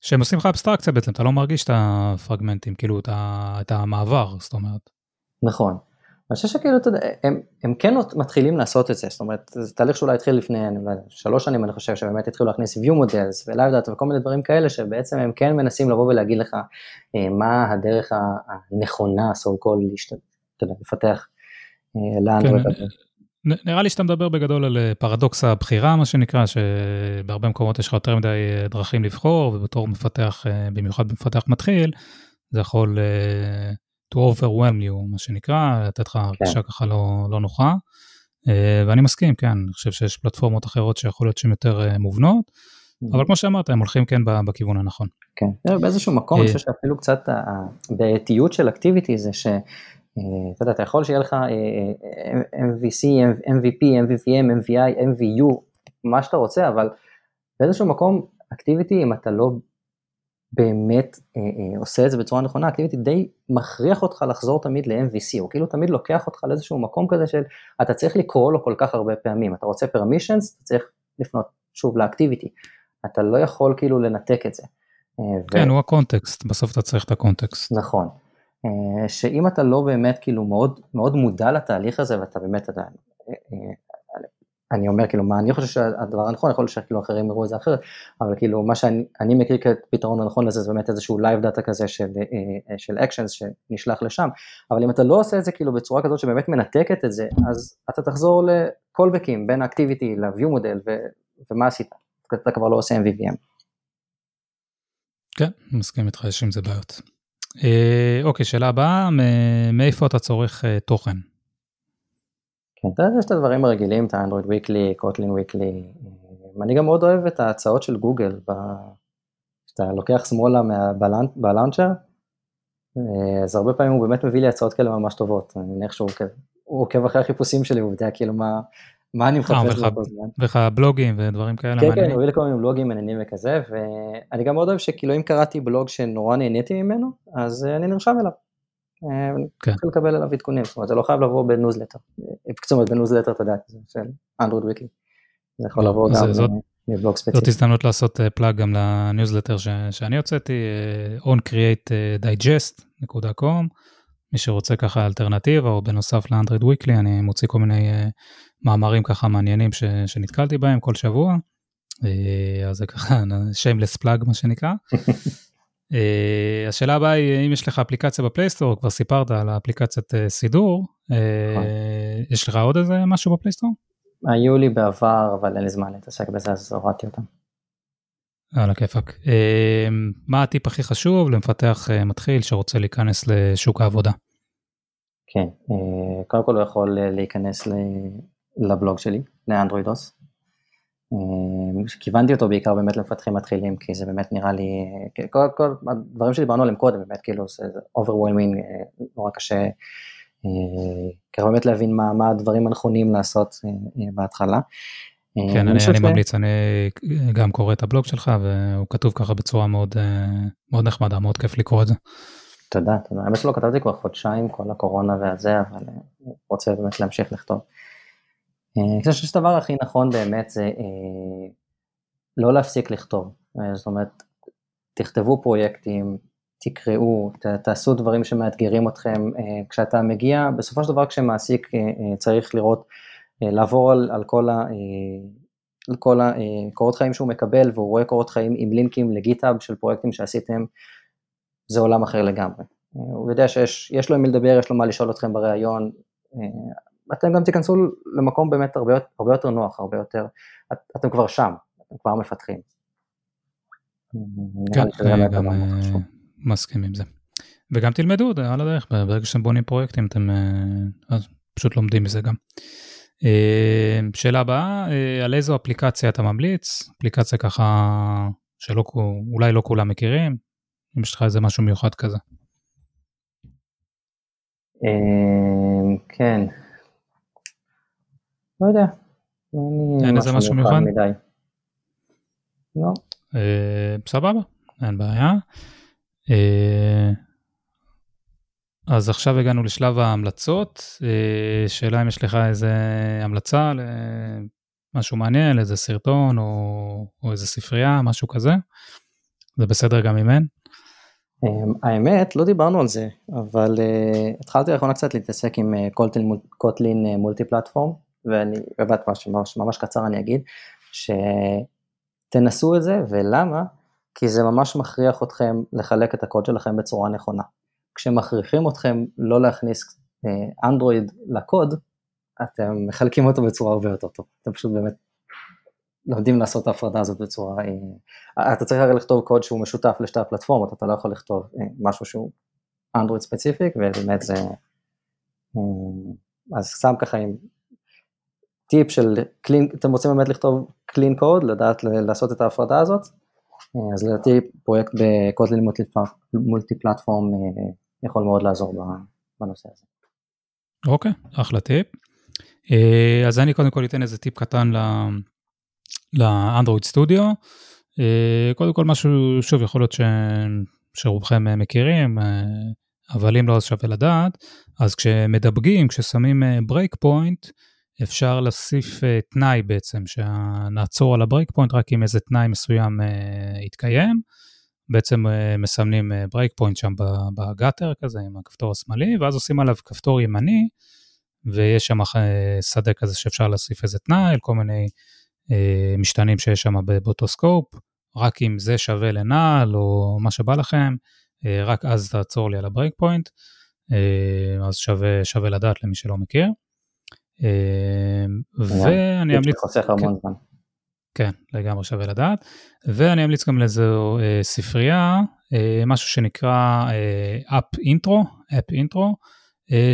שהם עושים לך אבסטרקציה בעצם, אתה לא מרגיש את הפרגמנטים, כאילו את המעבר, זאת אומרת. נכון. אני חושב שכאילו, אתה יודע, הם, הם כן מתחילים לעשות את זה, זאת אומרת, זה תהליך שאולי התחיל לפני, לא שלוש שנים אני חושב, שבאמת התחילו להכניס view models ו LiveData וכל מיני דברים כאלה, שבעצם הם כן מנסים לבוא ולהגיד לך אה, מה הדרך הנכונה, so called, אתה יודע, לפתח אה, לאנדרואיד. כן, נראה לי שאתה מדבר בגדול על אה, פרדוקס הבחירה, מה שנקרא, שבהרבה מקומות יש לך יותר מדי דרכים לבחור, ובתור מפתח, במיוחד מפתח מתחיל, זה יכול to overwhelm you, מה שנקרא, לתת לך כן. הרגשה ככה לא, לא נוחה. Uh, ואני מסכים, כן, אני חושב שיש פלטפורמות אחרות שיכול להיות שהן יותר uh, מובנות, mm-hmm. אבל כמו שאמרת, הם הולכים כן בכיוון הנכון. כן, באיזשהו מקום אני אה, חושב שאפילו קצת הבעייתיות של אקטיביטי זה ש... אתה יודע, אתה יכול שיהיה לך MVC, MVP, MVVM, MVI, MVU, מה שאתה רוצה, אבל באיזשהו מקום אקטיביטי, אם אתה לא באמת אה, אה, עושה את זה בצורה נכונה, אקטיביטי די מכריח אותך לחזור תמיד ל-MVC, הוא כאילו תמיד לוקח אותך לאיזשהו מקום כזה של אתה צריך לקרוא לו כל כך הרבה פעמים, אתה רוצה permissions, אתה צריך לפנות שוב לאקטיביטי, אתה לא יכול כאילו לנתק את זה. אה, כן, ו... הוא ה context, בסוף אתה צריך את הקונטקסט. נכון, אה, שאם אתה לא באמת כאילו מאוד, מאוד מודע לתהליך הזה ואתה באמת, אתה אני אומר כאילו מה אני חושב שהדבר הנכון, יכול להיות שכאילו אחרים יראו את זה אחרת, אבל כאילו מה שאני מכיר כפתרון הנכון לזה זה באמת איזשהו LiveData כזה של, אה, אה, של שנשלח לשם, אבל אם אתה לא עושה את זה כאילו בצורה כזאת שבאמת מנתקת את זה, אז אתה תחזור לקולבקים בין ה Activity ל-view מודל ומה עשית, אתה כבר לא עושה MVVM. כן, מסכים איתך, יש עם זה בעיות. אה, אוקיי, שאלה הבאה, מאיפה אתה צורך תוכן? כן, יש את הדברים הרגילים, את האנדרואיד וויקלי, קוטלין וויקלי, אני גם מאוד אוהב את ההצעות של גוגל, שאתה לוקח שמאלה בלאונצ'ר, אז הרבה פעמים הוא באמת מביא לי הצעות כאלה ממש טובות, אני מניח שהוא עוקב אחרי החיפושים שלי, הוא יודע כאילו מה, מה אני מחפש באותו זמן. וכך בלוגים ודברים כאלה כן, כן, הוא הביא לי כל מיני בלוגים מעניינים וכזה, ואני גם מאוד אוהב שכאילו אם קראתי בלוג שנורא נהניתי ממנו, אז אני נרשם אליו. כן. לקבל עליו עדכונים, זאת אומרת זה לא חייב לבוא בניוזלטר, בקיצור בניוזלטר אתה יודע, זה של Android Weekly, זה יכול לבוא גם מבלוג ספציפי. זאת הזדמנות לעשות plug גם לניוזלטר שאני הוצאתי, oncreatedigest.com, מי שרוצה ככה אלטרנטיבה או בנוסף ל Android Weekly, אני מוציא כל מיני מאמרים ככה מעניינים שנתקלתי בהם כל שבוע, אז זה ככה shameless plug מה שנקרא. אה, השאלה הבאה היא, אם יש לך אפליקציה ב Play Store, כבר סיפרת על האפליקציית אה, סידור, אה, יש לך עוד איזה משהו ב Play Store? היו לי בעבר, אבל אין לי זמן להתעסק בזה, אז הורדתי אותם. על הכיפאק. מה הטיפ הכי חשוב למפתח מתחיל שרוצה להיכנס לשוק העבודה? כן, קודם כל הוא יכול להיכנס לבלוג שלי, לאנדרואידוס, אמ, כיוונתי אותו בעיקר באמת למפתחים מתחילים, כי זה באמת נראה לי, כל, כל הדברים שדיברנו עליהם קודם, באמת כאילו זה overwhelming, אה, נורא קשה ככה באמת להבין מה, מה הדברים הנכונים לעשות בהתחלה. כן, אני, אני ממליץ, אני גם קורא את הבלוג שלך והוא כתוב ככה בצורה מאוד, מאוד נחמדה, מאוד כיף לקרוא את זה. תודה, תודה. האמת שלא כתבתי כבר חודשיים, כל הקורונה והזה, אבל רוצה באמת להמשיך לכתוב. אני חושב שהדבר הכי נכון באמת זה לא להפסיק לכתוב. זאת אומרת, תכתבו פרויקטים, תקראו, תעשו דברים שמאתגרים אתכם. כשאתה מגיע, בסופו של דבר כשמעסיק צריך לראות לעבור על, על כל, ה, על כל הקורות חיים שהוא מקבל, והוא רואה קורות חיים עם לינקים לגיטאב של פרויקטים שעשיתם, זה עולם אחר לגמרי. הוא יודע שיש לו עם מי לדבר, יש לו מה לשאול אתכם בריאיון, אתם גם תיכנסו למקום באמת הרבה, הרבה יותר נוח, הרבה יותר, את, אתם כבר שם, אתם כבר מפתחים. כן, גם מסכים עם זה. וגם תלמדו על הדרך, ברגע שאתם בונים פרויקטים אתם פשוט לומדים מזה גם. שאלה הבאה, על איזו אפליקציה אתה ממליץ? אפליקציה ככה שאולי לא כולם מכירים, אם יש לך איזה משהו מיוחד כזה. כן, לא יודע. אין איזה משהו מיוחד? לא. סבבה, אין בעיה. אז עכשיו הגענו לשלב ההמלצות, אה, שאלה אם יש לך איזה המלצה למשהו מעניין, איזה סרטון או, או איזה ספרייה, משהו כזה, זה בסדר גם אם אין. אמ, האמת, לא דיברנו על זה, אבל התחלתי לאחרונה קצת להתעסק עם קוטלין מולטי פלטפורם, ואני, באמת ממש, ממש קצר אני אגיד, שתנסו את זה, ולמה? כי זה ממש מכריח אתכם לחלק את הקוד שלכם בצורה נכונה. כשמכריחים אתכם לא להכניס אנדרואיד לקוד, אתם מחלקים אותו בצורה הרבה יותר טוב. אתם פשוט באמת לומדים לעשות את ההפרדה הזאת בצורה... אה, אתה צריך הרי לכתוב קוד שהוא משותף לשתי הפלטפורמות, אתה לא יכול לכתוב אה, משהו שהוא אנדרואיד ספציפיק, ובאמת זה... אה, אז סתם ככה עם טיפ של קלין, אתם רוצים באמת לכתוב קלין קוד, לדעת לעשות את ההפרדה הזאת, אז לדעתי פרויקט בקוטלין מולטי פלטפורם יכול מאוד לעזור בנושא הזה. אוקיי, אחלה טיפ. אז אני קודם כל אתן איזה טיפ קטן לאנדרואיד סטודיו. קודם כל משהו, שוב, יכול להיות ש... שרובכם מכירים, אבל אם לא אז שווה לדעת, אז כשמדבגים, כששמים breakpoint, אפשר להוסיף תנאי בעצם, שנעצור על ה breakpoint רק אם איזה תנאי מסוים יתקיים. בעצם מסמנים breakpoint שם ב gutter כזה עם הכפתור השמאלי, ואז עושים עליו כפתור ימני, ויש שם שדה כזה שאפשר להוסיף איזה תנאי, כל מיני אה, משתנים שיש שם באותו scope, רק אם זה שווה ל null או מה שבא לכם, אה, רק אז תעצור לי על ה breakpoint, אה, אז שווה, שווה לדעת למי שלא מכיר. ואני אמליץ... חוסך המון זמן. כן, לגמרי שווה לדעת. ואני אמליץ גם לאיזו אה, ספרייה, אה, משהו שנקרא AppIntro, AppIntro,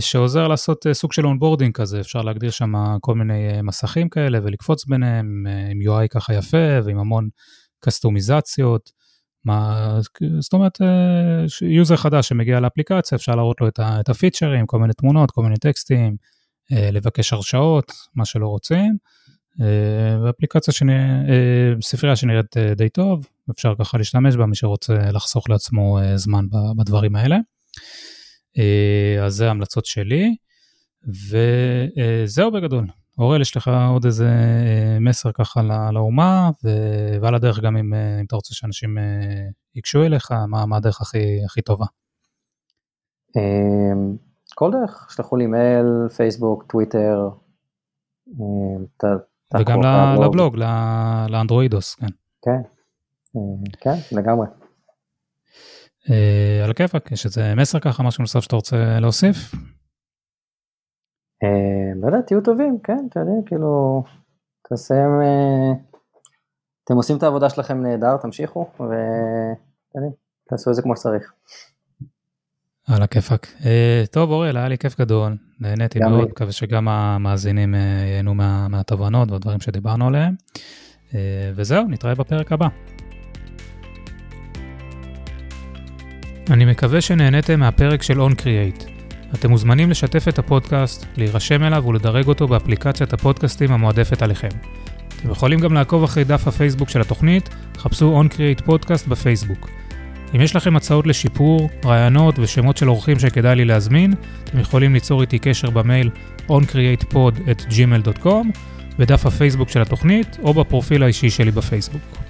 שעוזר לעשות אה, סוג של onboarding כזה, אפשר להגדיר שם כל מיני אה, מסכים כאלה ולקפוץ ביניהם עם UI ככה יפה ועם המון קסטומיזציות. מה, זאת אומרת, user חדש שמגיע לאפליקציה, אפשר להראות לו את הפיצ'רים, כל מיני תמונות, כל מיני טקסטים, לבקש הרשאות, מה שלא רוצים. ואפליקציה, שני, ספרייה שנראית די טוב, אפשר ככה להשתמש בה, מי שרוצה לחסוך לעצמו זמן בדברים האלה. אה, אז זה ההמלצות שלי, וזהו בגדול. אוראל, יש לך עוד איזה אה, מסר ככה לאומה, ועל הדרך גם אם, אה, אם אתה רוצה שאנשים ייגשו אליך, מה, מה הדרך הכי, הכי טובה? כל דרך, שלחו לי מייל, פייסבוק, טוויטר. וגם לבלוג, לאנדרואידוס, כן. כן, כן, לגמרי. אה, על הכיפאק, יש איזה מסר ככה, משהו נוסף שאתה רוצה להוסיף? אה, לא יודע, תהיו טובים, כן, אתה יודע, כאילו, תסיים, אה, אתם עושים את העבודה שלכם נהדר, תמשיכו, ותעשו את זה כמו שצריך. על הכיפאק. טוב אוראל, היה לי כיף גדול, נהניתי מאוד, מקווה שגם המאזינים ייהנו מהתובנות והדברים שדיברנו עליהם. וזהו, נתראה בפרק הבא. אני מקווה שנהניתם מהפרק של OnCreate. אתם מוזמנים לשתף את הפודקאסט, להירשם אליו ולדרג אותו באפליקציית הפודקאסטים המועדפת עליכם. אתם יכולים גם לעקוב אחרי דף הפייסבוק של התוכנית, חפשו OnCreate Podcast בפייסבוק. אם יש לכם הצעות לשיפור, רעיונות ושמות של אורחים שכדאי לי להזמין, אתם יכולים ליצור איתי קשר במייל oncreatepod@gmail.com, בדף הפייסבוק של התוכנית או בפרופיל האישי שלי בפייסבוק.